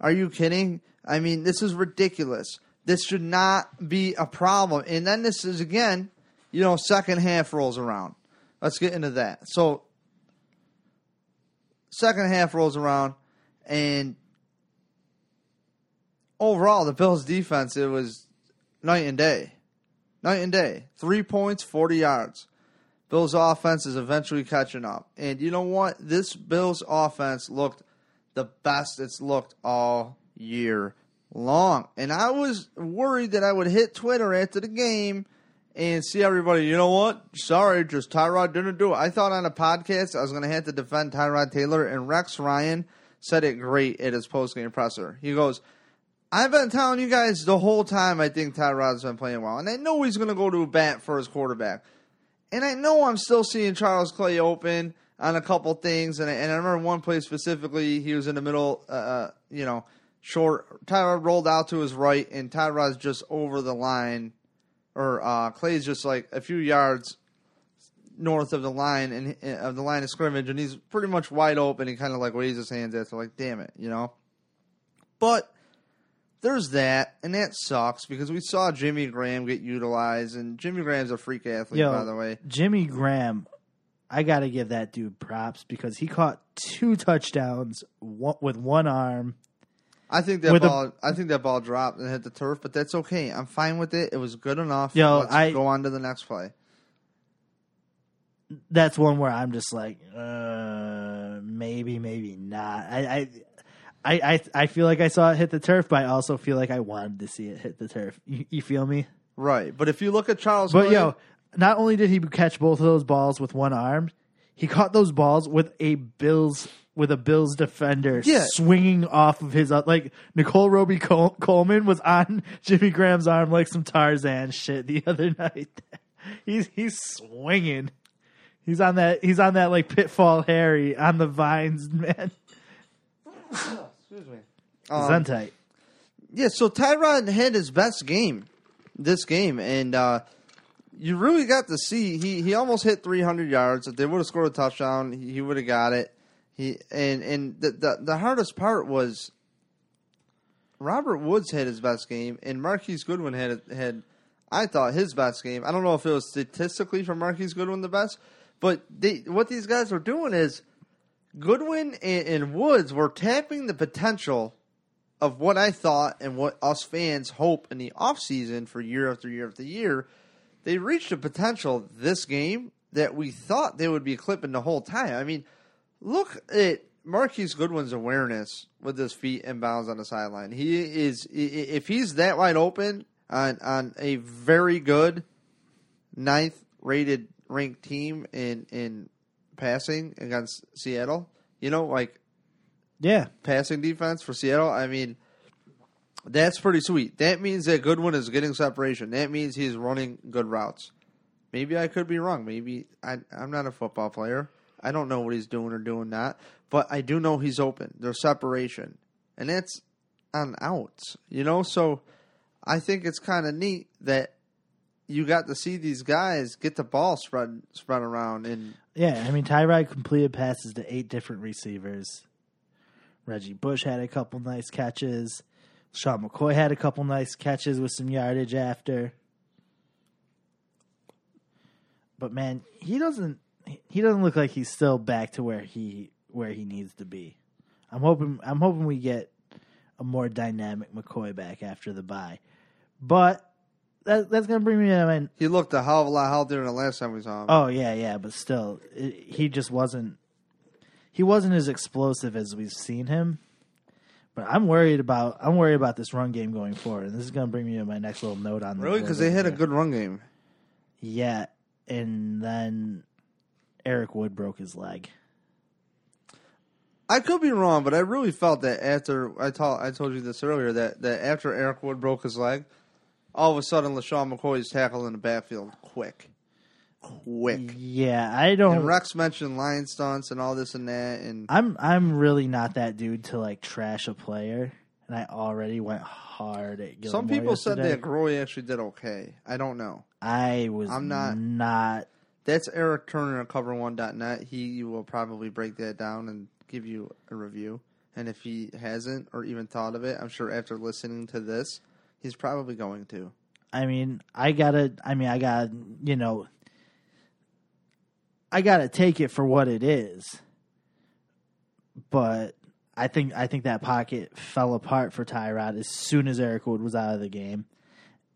Are you kidding? I mean, this is ridiculous. This should not be a problem. And then this is again, you know, second half rolls around. Let's get into that. So, second half rolls around, and overall, the Bills' defense it was night and day, night and day. Three points, forty yards. Bills' offense is eventually catching up, and you know what? This Bills' offense looked the best it's looked all year long. And I was worried that I would hit Twitter after the game and see everybody, you know what? Sorry, just Tyrod didn't do it. I thought on a podcast I was going to have to defend Tyrod Taylor, and Rex Ryan said it great at his postgame presser. He goes, I've been telling you guys the whole time I think Tyrod's been playing well, and I know he's going to go to a bat for his quarterback. And I know I'm still seeing Charles Clay open on a couple things, and I, and I remember one play specifically. He was in the middle, uh, uh, you know, short. Tyrod rolled out to his right, and Tyrod's just over the line, or uh, Clay's just like a few yards north of the line and uh, of the line of scrimmage, and he's pretty much wide open. He kind of like waves his hands after, like, damn it, you know. But there's that, and that sucks because we saw Jimmy Graham get utilized, and Jimmy Graham's a freak athlete, Yo, by the way. Jimmy Graham, I got to give that dude props because he caught two touchdowns one, with one arm. I think that With ball. I think that ball dropped and hit the turf, but that's okay. I'm fine with it. It was good enough. Yo, Let's I- go on to the next play. That's one where I'm just like, uh, maybe, maybe not. I, I, I, I, feel like I saw it hit the turf, but I also feel like I wanted to see it hit the turf. You, you feel me? Right, but if you look at Charles, But yo, not only did he catch both of those balls with one arm, he caught those balls with a Bills with a Bills defender Yeah. swinging off of his uh, like Nickell Robey Col- Coleman was on Jimmy Graham's arm like some Tarzan shit the other night. he's he's swinging. He's on that. He's on that like Pitfall Harry on the vines, man. excuse me. On tight. Yeah, so Tyrod had his best game this game, and uh, you really got to see he, he almost hit 300 yards. If they would have scored a touchdown, he, he would have got it. He and and the, the the hardest part was Robert Woods had his best game, and Marquise Goodwin had had I thought his best game. I don't know if it was statistically for Marquise Goodwin the best, but they, what these guys were doing is Goodwin and, and Woods were tapping the potential of what I thought and what us fans hope in the offseason for year after year after year. They reached a potential this game that we thought they would be clipping the whole time. I mean, look at Marquise Goodwin's awareness with his feet inbounds on the sideline. He is if he's that wide open on on a very good ninth rated ranked team in in passing against Seattle. You know, like Yeah, passing defense for Seattle. I mean, that's pretty sweet. That means that Goodwin is getting separation. That means he's running good routes. Maybe I could be wrong. Maybe I, I'm not a football player. I don't know what he's doing or doing not, but I do know he's open. There's separation, and that's on outs. You know, so I think it's kind of neat that you got to see these guys get the ball spread spread around and Yeah, I mean Tyrod completed passes to eight different receivers. Reggie Bush had a couple nice catches. Sean McCoy had a couple nice catches with some yardage after. But man, he doesn't he doesn't look like he's still back to where he where he needs to be. I'm hoping I'm hoping we get a more dynamic McCoy back after the bye. But that, that's going to bring me to my he looked a hell of a lot healthier than the last time we saw him. Oh yeah, yeah, but still, it, he just wasn't. He wasn't as explosive as we've seen him. But I'm worried about I'm worried about this run game going forward, and this is going to bring me to my next little note on really? Because they had a good run game. yeah, and then Eric Wood broke his leg. I could be wrong, but I really felt that after I told I told you this earlier that, that after Eric Wood broke his leg, all of a sudden LeSean McCoy's tackle in the backfield quick, quick. Yeah, I don't. And Rex mentioned line stunts and all this and that, and I'm I'm really not that dude to like trash a player, and I already went hard at Gilmore some people said that Groy actually did okay. I don't know. I was I'm not- not That's Eric Turner at cover1.net. He will probably break that down and give you a review. And if he hasn't or even thought of it, I'm sure after listening to this, he's probably going to. I mean, I gotta. I mean, I gotta. You know, I gotta take it for what it is. But I think I think that pocket fell apart for Tyrod as soon as Eric Wood was out of the game,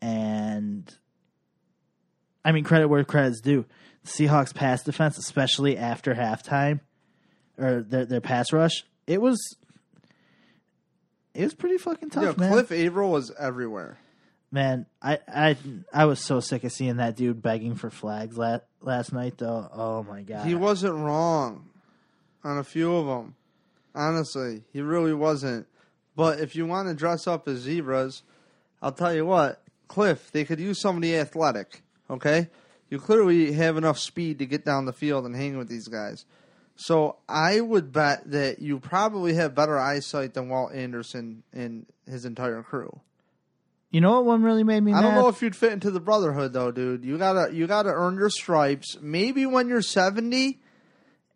and I mean, credit where credit's due. The Seahawks pass defense, especially after halftime, or their their pass rush, it was. It was pretty fucking tough, Yeah, man. Cliff Avril was everywhere. Man, I, I I was so sick of seeing that dude begging for flags last last night. Though, oh my god, He wasn't wrong on a few of them. Honestly, he really wasn't. But if you want to dress up as zebras, I'll tell you what, Cliff, they could use somebody athletic. Okay, you clearly have enough speed to get down the field and hang with these guys. So I would bet that you probably have better eyesight than Walt Anderson and his entire crew. You know what one really made me I mad? don't know if you'd fit into the brotherhood though, dude. You gotta you gotta earn your stripes. Maybe when you're seventy,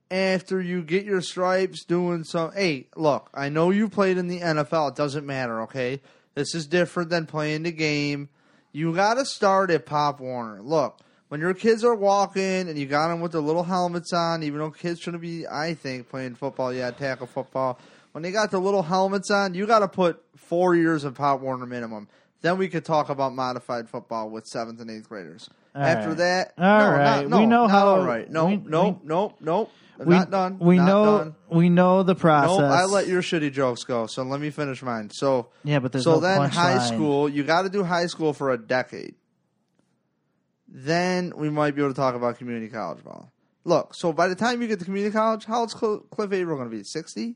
after you get your stripes, doing some. Hey, look, I know you played in the NFL. It doesn't matter, okay? This is different than playing the game. You gotta start at Pop Warner. Look, when your kids are walking and you got them with their little helmets on, even though kids shouldn't be, I think, playing football. Yeah, tackle football. When they got the little helmets on, you got to put four years of Pop Warner minimum. Then we could talk about modified football with seventh and eighth graders. All After right. that, All no, right. not- no, We know how- All right, no, we- no, we- no, no. I'm we, not done. We not know Done. we know the process. No, I let your shitty jokes go. So let me finish mine. So Yeah, but there's so no then high punchline. school, you got to do high school for a decade. Then we might be able to talk about community college ball. Look, so by the time you get to community college, how old's Cl- Cliff Avril going to be? Sixty.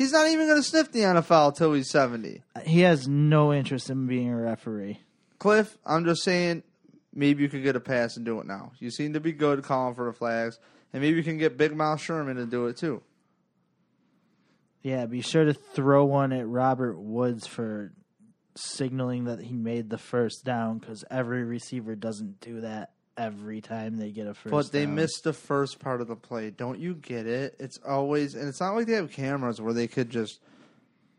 He's not even going to sniff the NFL until he's seventy. He has no interest in being a referee. Cliff, I'm just saying, maybe you could get a pass and do it now. You seem to be good calling for the flags, and maybe you can get Big Mouth Sherman to do it too. Yeah, be sure to throw one at Robert Woods for signaling that he made the first down because every receiver doesn't do that every time they get a first. But they down. missed the first part of the play. Don't you get it? It's always, and it's not like they have cameras where they could just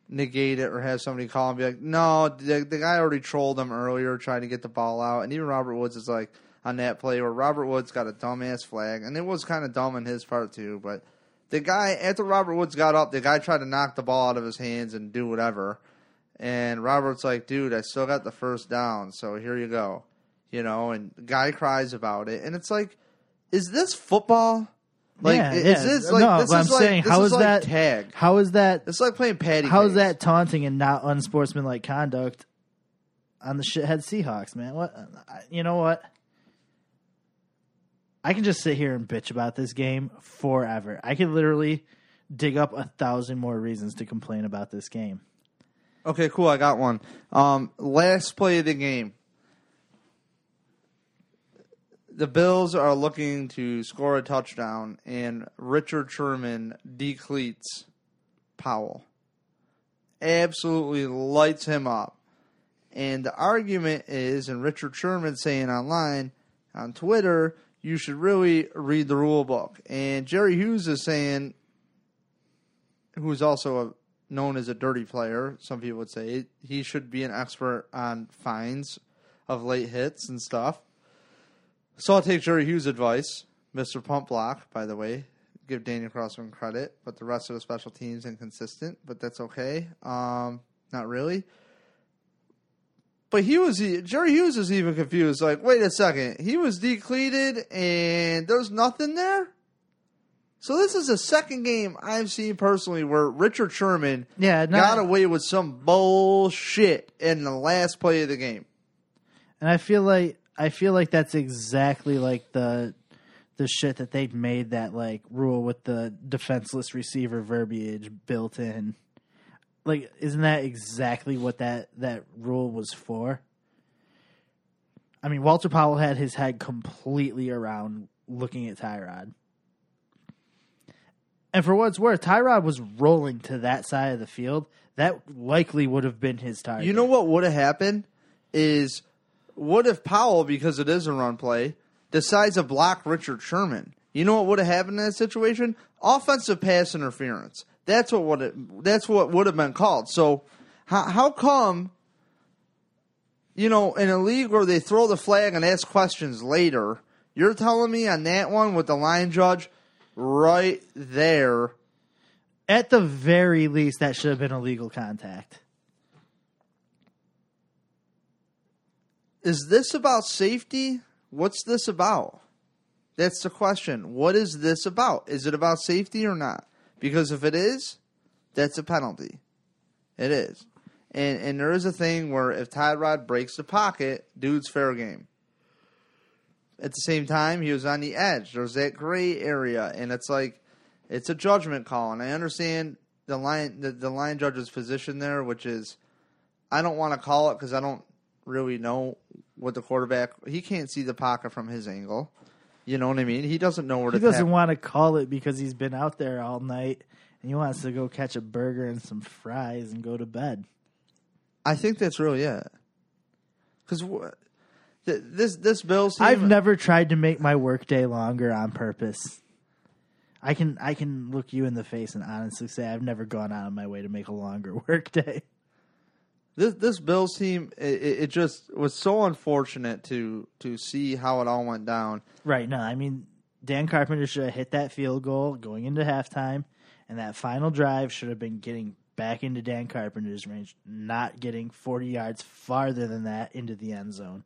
negate it or have somebody call and be like, no, the, the guy already trolled them earlier trying to get the ball out. And even Robert Woods is like on that play where Robert Woods got a dumbass flag. And it was kind of dumb on his part too. But the guy, after Robert Woods got up, the guy tried to knock the ball out of his hands and do whatever. And Robert's like, dude, I still got the first down. So here you go. You know, and the guy cries about it. And it's like, is this football? Like, yeah, is yeah. this like, no, this but is I'm like, saying this how is is like that tag? How is that? It's like playing patty. How is cakes. that taunting and not unsportsmanlike conduct on the shithead Seahawks, man? What you know what? I can just sit here and bitch about this game forever. I could literally dig up a thousand more reasons to complain about this game. Okay, cool. I got one. Um, last play of the game. The Bills are looking to score a touchdown, and Richard Sherman decleats Powell. Absolutely lights him up. And the argument is, and Richard Sherman saying online on Twitter, you should really read the rule book. And Jerry Hughes is saying, who's also a, known as a dirty player, some people would say, he should be an expert on fines of late hits and stuff. So I'll take Jerry Hughes' advice, Mr. Pump Block, by the way. Give Daniel Crossman credit, but the rest of the special teams inconsistent, but that's okay. Um, not really. But he was Jerry Hughes is even confused. Like, wait a second, he was decleated and there's nothing there. So this is the second game I've seen personally where Richard Sherman Yeah, no- got away with some bullshit in the last play of the game. And I feel like I feel like that's exactly like the the shit that they've made that like rule with the defenseless receiver verbiage built in. Like, isn't that exactly what that that rule was for? I mean, Walter Powell had his head completely around looking at Tyrod. And for what it's worth, Tyrod was rolling to that side of the field. That likely would have been his target. You know what would have happened is what if Powell, because it is a run play, decides to block Richard Sherman? You know what would have happened in that situation? Offensive pass interference. That's what would that's what would have been called. So how how come you know in a league where they throw the flag and ask questions later, you're telling me on that one with the line judge right there At the very least, that should have been a legal contact. Is this about safety? What's this about? That's the question. What is this about? Is it about safety or not? Because if it is, that's a penalty. It is. And and there is a thing where if Tyrod breaks the pocket, dude's fair game. At the same time, he was on the edge. There's that gray area, and it's like it's a judgment call. And I understand the line the, the line judge's position there, which is I don't want to call it because I don't really know what the quarterback. He can't see the pocket from his angle. You know what I mean? He doesn't know where He to. doesn't tap. want to call it because he's been out there all night and he wants to go catch a burger and some fries and go to bed. I think that's really it. Because th- this this Bills team, I've never tried to make my workday longer on purpose. I can I can look you in the face and honestly say I've never gone out of my way to make a longer workday. This this Bills team it, it just was so unfortunate to to see how it all went down. Right. No, I mean Dan Carpenter should have hit that field goal going into halftime, and that final drive should have been getting back into Dan Carpenter's range, not getting forty yards farther than that into the end zone.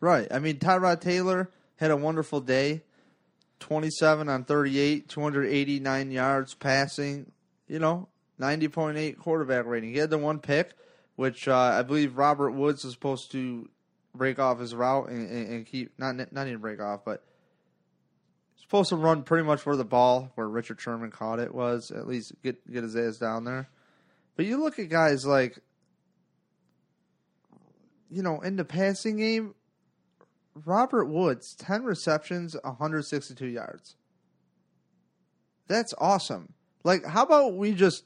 Right. I mean, Tyrod Taylor had a wonderful day. 27 on 38, 289 yards passing, you know, 90.8 quarterback rating. He had the one pick, which uh, I believe Robert Woods was supposed to break off his route and, and, and keep, not, not even break off, but supposed to run pretty much where the ball, where Richard Sherman caught it, was, at least get, get his ass down there. But you look at guys like, you know, in the passing game, Robert Woods, 10 receptions, 162 yards. That's awesome. Like, how about we just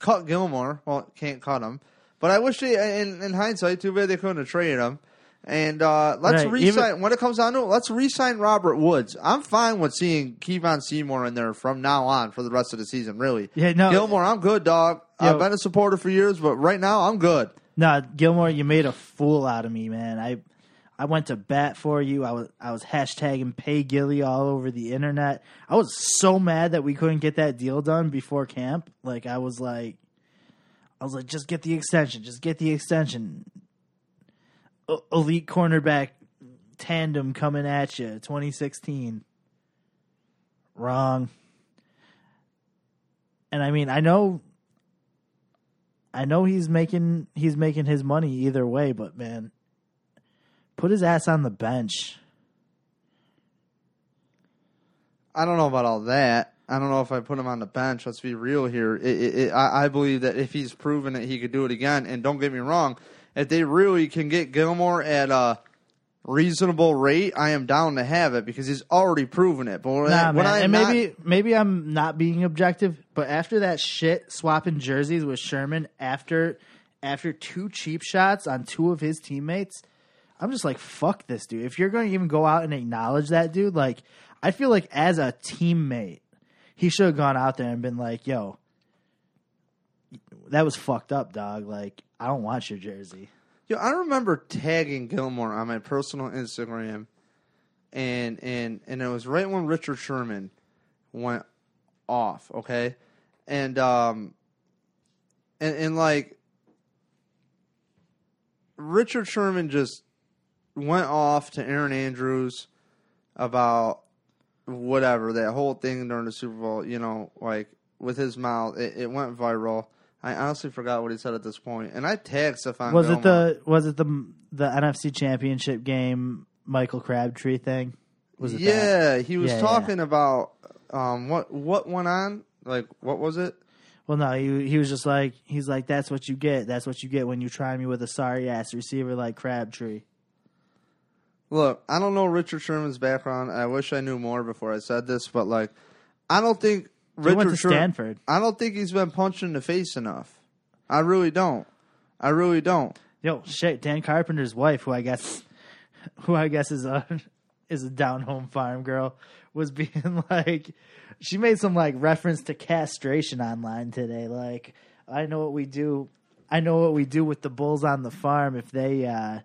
cut Gilmore? Well, can't cut him. But I wish they, in, in hindsight, too bad they couldn't have traded him. And uh, let's Right, re-sign, even- when it comes down to it, let's re-sign Robert Woods. I'm fine with seeing Kevon Seymour in there from now on for the rest of the season, really. Yeah, no- Gilmore, I'm good, dog. Yo. I've been a supporter for years, but right now, I'm good. No, Gilmore, you made a fool out of me, man. I I went to bat for you. I was I was hashtagging pay Gilly all over the internet. I was so mad that we couldn't get that deal done before camp. Like I was like I was like, just get the extension, just get the extension. E- elite cornerback tandem coming at you, 2016. Wrong. And I mean, I know I know he's making he's making his money either way, but man, put his ass on the bench. I don't know about all that. I don't know if I put him on the bench. Let's be real here. It, it, it, I, I believe that if he's proven that he could do it again, and don't get me wrong, if they really can get Gilmore at a reasonable rate, I am down to have it because he's already proven it. But when, I, Nah, when. I am and not- maybe maybe I'm not being objective, but after that shit swapping jerseys with Sherman after after two cheap shots on two of his teammates, I'm just like, fuck this dude. If you're going to even go out and acknowledge that dude, like, I feel like as a teammate, he should have gone out there and been like, yo, that was fucked up, dog. Like, I don't want your jersey. Yo, I remember tagging Gilmore on my personal Instagram, and and and it was right when Richard Sherman went off. Okay, and um, and and like Richard Sherman just went off to Erin Andrews about whatever that whole thing during the Super Bowl. You know, like with his mouth, it, it went viral. I honestly forgot what he said at this point, and I tagged Stephon. Was Gilmore. it the was it the the NFC Championship game Michael Crabtree thing? Was it that? yeah, he was Yeah, yeah. talking about um, what what went on. Like, what was it? Well, no, he he was just like he's like that's what you get. That's what you get when you try me with a sorry ass receiver like Crabtree. Look, I don't know Richard Sherman's background. I wish I knew more before I said this, but like, I don't think He Richard went to Stanford. I don't think he's been punched in the face enough. I really don't. I really don't. Yo, shit, Dan Carpenter's wife, who I guess, who I guess is a is a down home farm girl, was being like, she made some like reference to castration online today. Like, I know what we do. I know what we do with the bulls on the farm if they uh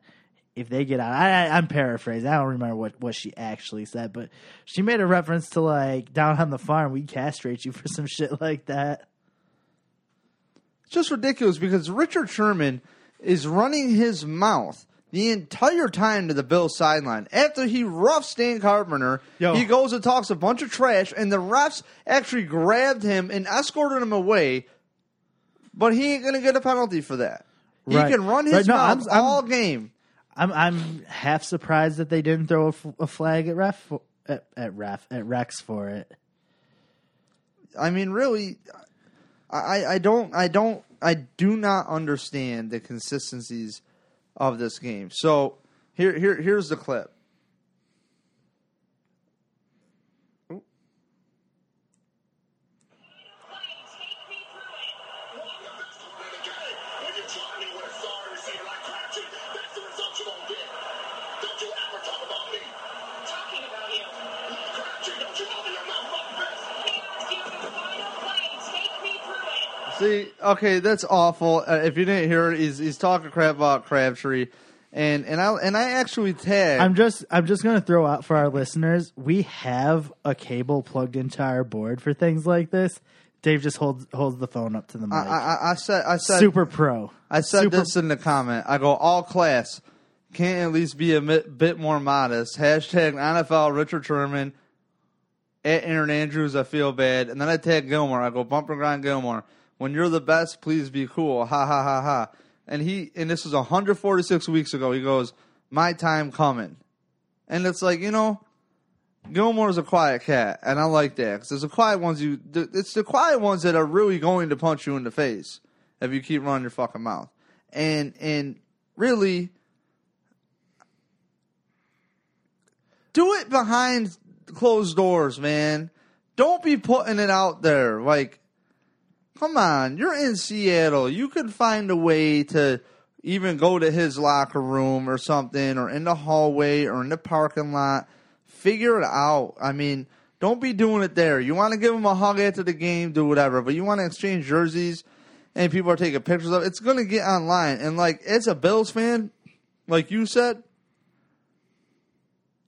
if they get out. I, I I'm paraphrasing. I don't remember what what she actually said, but she made a reference to like down on the farm we castrate you for some shit like that. It's just ridiculous because Richard Sherman is running his mouth the entire time to the Bills sideline. After he roughs Dan Carpenter, Yo. he goes and talks a bunch of trash, and the refs actually grabbed him and escorted him away. But he ain't gonna get a penalty for that. He can run his Right, no, mouth I'm- I'm- all game. I'm I'm half surprised that they didn't throw a, f- a flag at ref at, at ref at Rex for it. I mean, really, I, I don't, I don't, I do not understand the consistencies of this game. So here, here, here's the clip. See, okay, that's awful. Uh, if you didn't hear it, he's he's talking crap about Crabtree, and and I and I actually tagged. I'm just I'm just gonna throw out for our listeners. We have a cable plugged into our board for things like this. Dave just holds holds the phone up to the mic. I, I, I said I said Super pro. I said Super- this in the comment. I go all class. Can't at least be a mi- bit more modest. Hashtag NFL Richard Sherman. At Erin Andrews, I feel bad. And then I tag Gilmore. I go bumper grind Gilmore. When you're the best, please be cool. Ha ha ha ha. And he and this was 146 weeks ago. He goes, "My time coming," and it's like you know, Gilmore's a quiet cat, and I like that because there's the quiet ones. You, it's the quiet ones that are really going to punch you in the face if you keep running your fucking mouth. And and really, do it behind closed doors, man. Don't be putting it out there. Like, come on, you're in Seattle. You could find a way to even go to his locker room or something, or in the hallway or in the parking lot. Figure it out. I mean, don't be doing it there. You want to give him a hug after the game, do whatever, but you want to exchange jerseys and people are taking pictures of it, it's going to get online. And, like, as a Bills fan, like you said,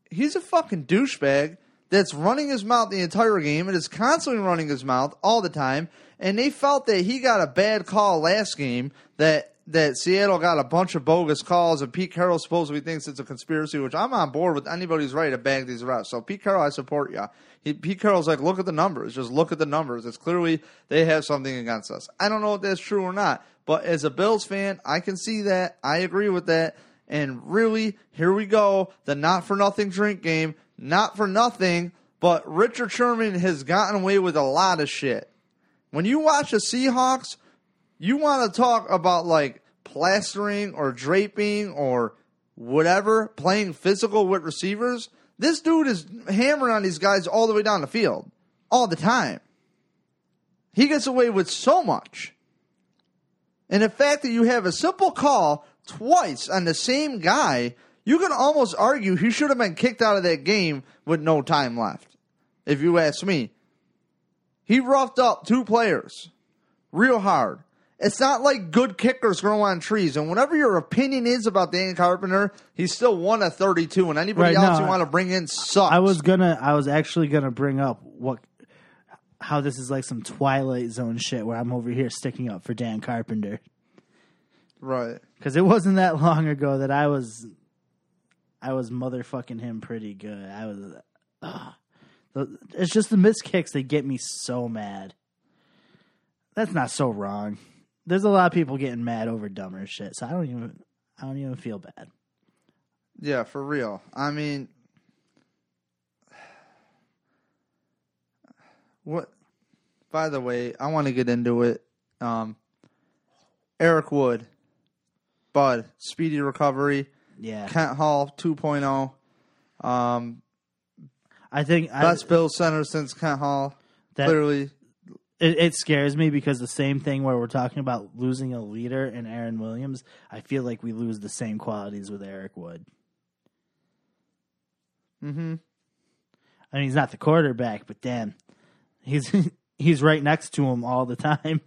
he's a fucking douchebag that's running his mouth the entire game and is constantly running his mouth all the time. And they felt that he got a bad call last game that that Seattle got a bunch of bogus calls and Pete Carroll supposedly thinks it's a conspiracy, which I'm on board with anybody who's ready to bag these refs. So Pete Carroll, I support you. He, Pete Carroll's like, look at the numbers. Just look at the numbers. It's clearly they have something against us. I don't know if that's true or not, but as a Bills fan, I can see that. I agree with that. And really, here we go. The not for nothing drink game. Not for nothing, but Richard Sherman has gotten away with a lot of shit. When you watch the Seahawks, you want to talk about like plastering or draping or whatever, playing physical with receivers. This dude is hammering on these guys all the way down the field, all the time. He gets away with so much. And the fact that you have a simple call twice on the same guy, you can almost argue he should have been kicked out of that game with no time left. If you ask me, he roughed up two players real hard. It's not like good kickers grow on trees. And whatever your opinion is about Dan Carpenter, he's still one of 32. And anybody Right, else no, you want to bring in sucks. I was gonna. I was actually gonna bring up what how this is like some Twilight Zone shit where I'm over here sticking up for Dan Carpenter right. because it wasn't that long ago that I was I was motherfucking him pretty good. I was. ugh. It's just the missed kicks that get me so mad. That's not so wrong. There's a lot of people getting mad over dumber shit, so I don't even I don't even feel bad. Yeah, for real. I mean, what? By the way, I want to get into it. Um, Eric Wood, Bud, speedy recovery. Yeah, Kent Hull 2.0. Um, I think I, best Bill center since Kent Hull. that Clearly, it, it scares me because the same thing where we're talking about losing a leader in Aaron Williams, I feel like we lose the same qualities with Eric Wood. hmm I mean, he's not the quarterback, but damn, he's he's right next to him all the time.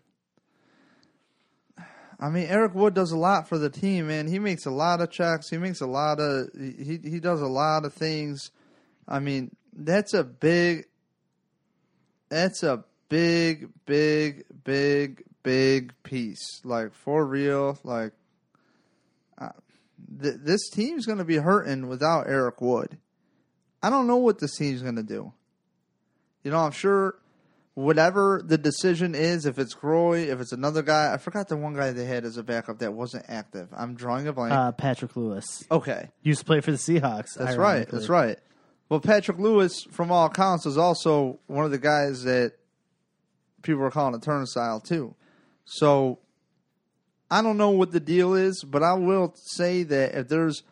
I mean, Eric Wood does a lot for the team, man. He makes a lot of checks. He makes a lot of he he does a lot of things. I mean, that's a big that's a big big big big piece. Like for real, like uh, th- this team's going to be hurting without Eric Wood. I don't know what this team's going to do. You know, I'm sure whatever the decision is, if it's Groy, if it's another guy, I forgot the one guy they had as a backup that wasn't active. I'm drawing a blank. Uh, Patrick Lewis okay, used to play for the Seahawks. that's right. That's right. Well, Patrick Lewis, from all accounts, is also one of the guys that people are calling a turnstile too. So I don't know what the deal is, but I will say that if there's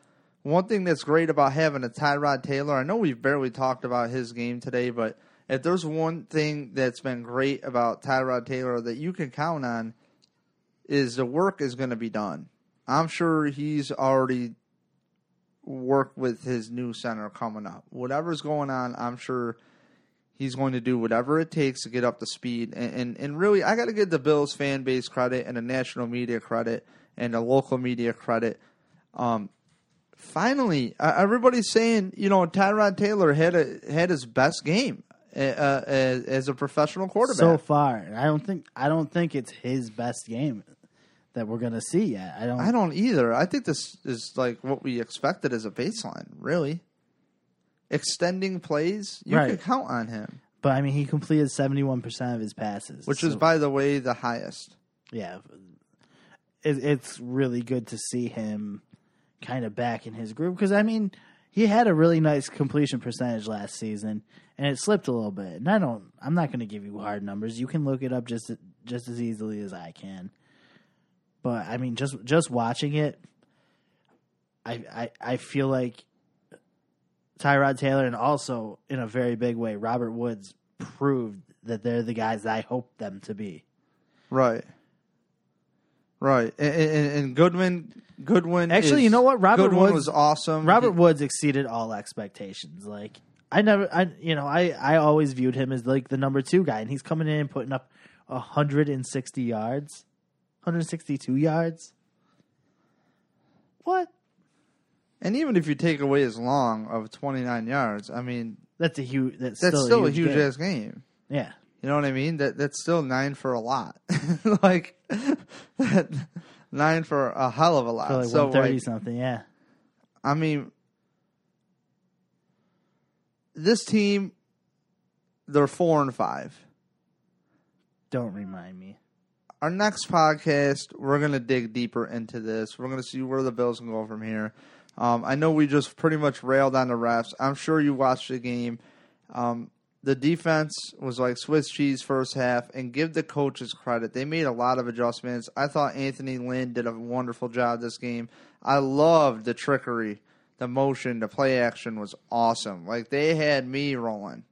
one thing that's great about having a Tyrod Taylor, I know we've barely talked about his game today, but if there's one thing that's been great about Tyrod Taylor that you can count on, is the work is going to be done. I'm sure he's already worked with his new center coming up. Whatever's going on, I'm sure he's going to do whatever it takes to get up to speed. And and, and really, I got to give the Bills fan base credit and the national media credit and the local media credit. Um, finally, everybody's saying you know Tyrod Taylor had a had his best game uh, uh, as, as a professional quarterback. So far, I don't think I don't think it's his best game that we're gonna see yet. I don't. I don't either. I think this is like what we expected as a baseline. Really, extending plays, you Right. can count on him. But I mean, he completed seventy one percent of his passes, which is, by the way, the highest. yeah, it, it's really good to see him kind of back in his groove because I mean he had a really nice completion percentage last season and it slipped a little bit. And I don't, I'm not going to give you hard numbers. You can look it up just just as easily as I can. But I mean, just just watching it, I I, I feel like Tyrod Taylor and also in a very big way Robert Woods proved that they're the guys I hope them to be. Right. Right. And, and, and Goodwin, Goodwin. Actually, is- you know what? Robert Goodwin Woods- was awesome. Robert He- Woods exceeded all expectations. Like I never, I you know, I I always viewed him as like the number two guy, and he's coming in and putting up hundred and sixty yards, hundred sixty two yards. What? and even if you take away his long of 29 yards, I mean, That's a huge. That's, that's still, still, a a huge game. ass game. Yeah, You know what I mean? That that's still nine for a lot. like nine for a hell of a lot. for like so thirty like, something. Yeah, I mean, this team, they're four and five. don't remind me. Our next podcast, we're gonna dig deeper into this. We're gonna see where the Bills can go from here. Um, I know we just pretty much railed on the refs. I'm sure you watched the game. Um, the defense was like Swiss cheese first half, and give the coaches credit. They made a lot of adjustments. I thought Anthony Lynn did a wonderful job this game. I loved the trickery, the motion, the play action was awesome. Like they had me rolling.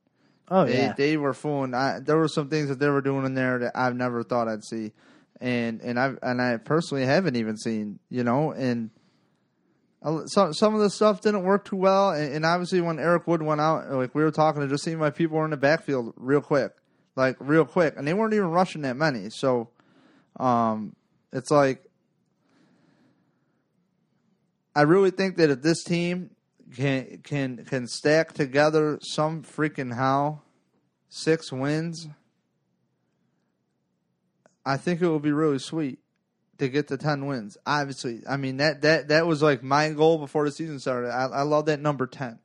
Oh They yeah, they were fooling. I, there were some things that they were doing in there that I've never thought I'd see, and and I and I personally haven't even seen. You know, and some some of the stuff didn't work too well. And, and obviously, when Eric Wood went out, like we were talking, it just seemed like people were in the backfield real quick, like real quick, and they weren't even rushing that many. So, um, it's like I really think that if this team can can can stack together some freaking how six wins, I think it will be really sweet to get to ten wins. Obviously, I mean that that that was like my goal before the season started. I, I love that number ten.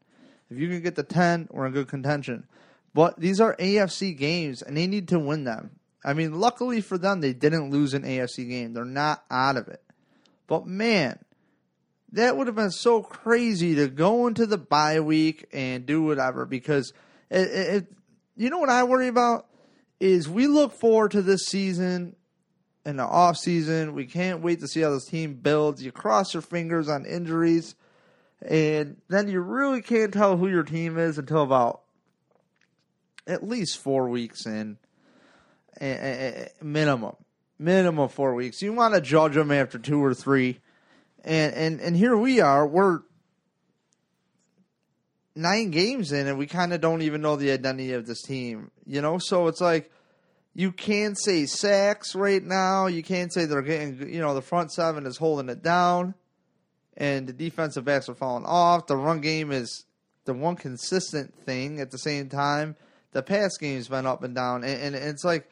If you can get to ten, we're in good contention. But these are AFC games, and they need to win them. I mean, luckily for them, they didn't lose an AFC game. They're not out of it. But man, that would have been so crazy to go into the bye week and do whatever because it, it, you know what I worry about is we look forward to this season and the off season. We can't wait to see how this team builds. You cross your fingers on injuries, and then you really can't tell who your team is until about at least four weeks in, eh, eh, eh, minimum, minimum four weeks. You want to judge them after two or three and and and here we are. We're nine games in, and we kind of don't even know the identity of this team. You know, so it's like you can't say sacks right now. You can't say they're getting. You know, the front seven is holding it down, and the defensive backs are falling off. The run game is the one consistent thing. At the same time, the pass game's been up and down, and, and it's like,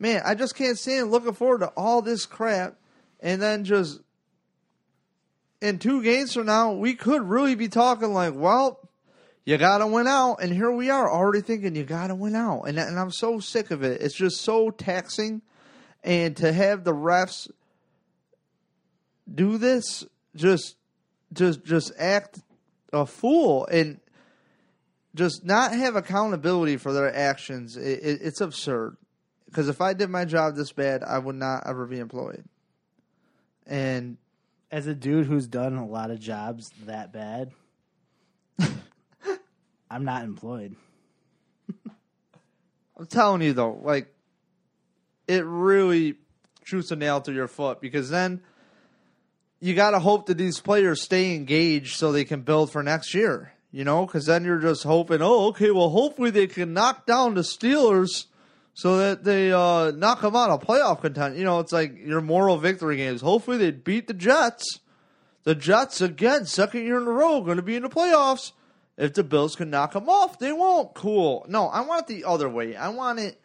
man, I just can't stand looking forward to all this crap, and then just in two games from now, we could really be talking like, well, you got to win out. And here we are already thinking you got to win out. And, and I'm so sick of it. It's just so taxing. And to have the refs do this, just, just, just act a fool and just not have accountability for their actions. It, it, it's absurd. Because if I did my job this bad, I would not ever be employed. And As a dude who's done a lot of jobs that bad, I'm not employed. I'm telling you though, like it really shoots a nail through your foot because then you got to hope that these players stay engaged so they can build for next year. You know, because then you're just hoping, oh, okay, well, hopefully they can knock down the Steelers so that they uh, knock them out of playoff content. You know, it's like your moral victory games. Hopefully they beat the Jets. The Jets again, second year in a row, going to be in the playoffs. If the Bills can knock them off, they won't. Cool. No, I want it the other way. I want it.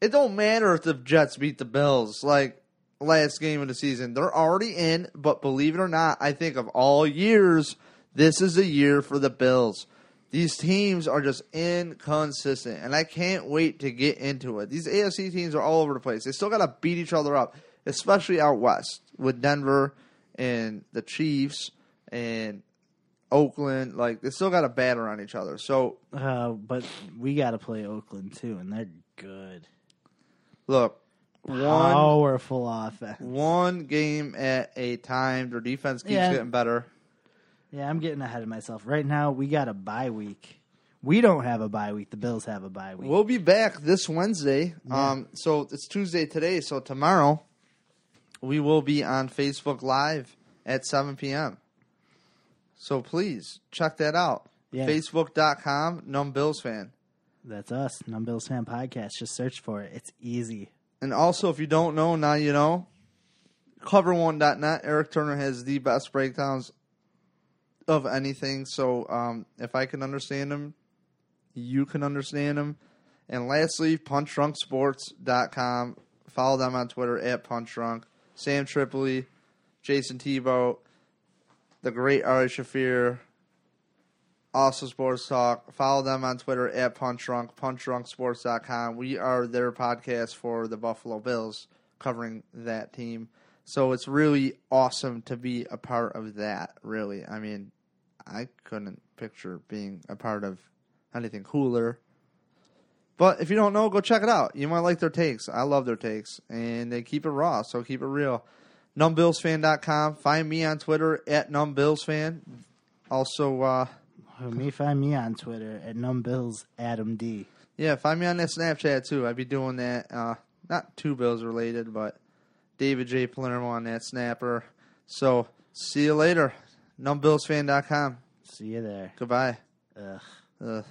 It don't matter if the Jets beat the Bills. Like last game of the season, they're already in. But believe it or not, I think of all years, this is a year for the Bills. These teams are just inconsistent, and I can't wait to get into it. These AFC teams are all over the place. They still got to beat each other up, especially out west with Denver and the Chiefs and Oakland. Like they still got to batter on each other. So Uh, but we got to play Oakland too, and they're good. look, one Powerful offense. one game at a time. Their defense keeps Yeah. getting better. Yeah, I'm getting ahead of myself. Right now, we got a bye week. We don't have a bye week. The Bills have a bye week. We'll be back this Wednesday. Um, so it's Tuesday today. So tomorrow we will be on Facebook Live at 7 p.m. So please check that out. Yeah. Facebook.com, Numb Bills fan. That's us, Numb Bills Fan Podcast. Just search for it. It's easy. And also, if you don't know, now you know. Cover1.net. Eric Turner has the best breakdowns of anything. So um, if I can understand them, you can understand them. And lastly, punchdrunksports.com. Follow them on Twitter at punchdrunk. Sam Tripoli, Jason Tebow, the great Ari Shaffir, also Sports Talk. Follow them on Twitter at punchdrunk, punchdrunksports.com. We are their podcast for the Buffalo Bills, covering that team. So it's really awesome to be a part of that, really. I mean, I couldn't picture being a part of anything cooler. But if you don't know, go check it out. You might like their takes. I love their takes. And they keep it raw, so keep it real. NumbBillsFan.com. Find me on Twitter at NumbBillsFan. Also, uh, Me find me on Twitter at Numb Bills Adam D. yeah, find me on that Snapchat too. I'd be doing that uh, not two Bills related, but David J. Palermo on that snapper. So see you later. NumbBillsFan.com. See you there. Goodbye. Ugh. Ugh.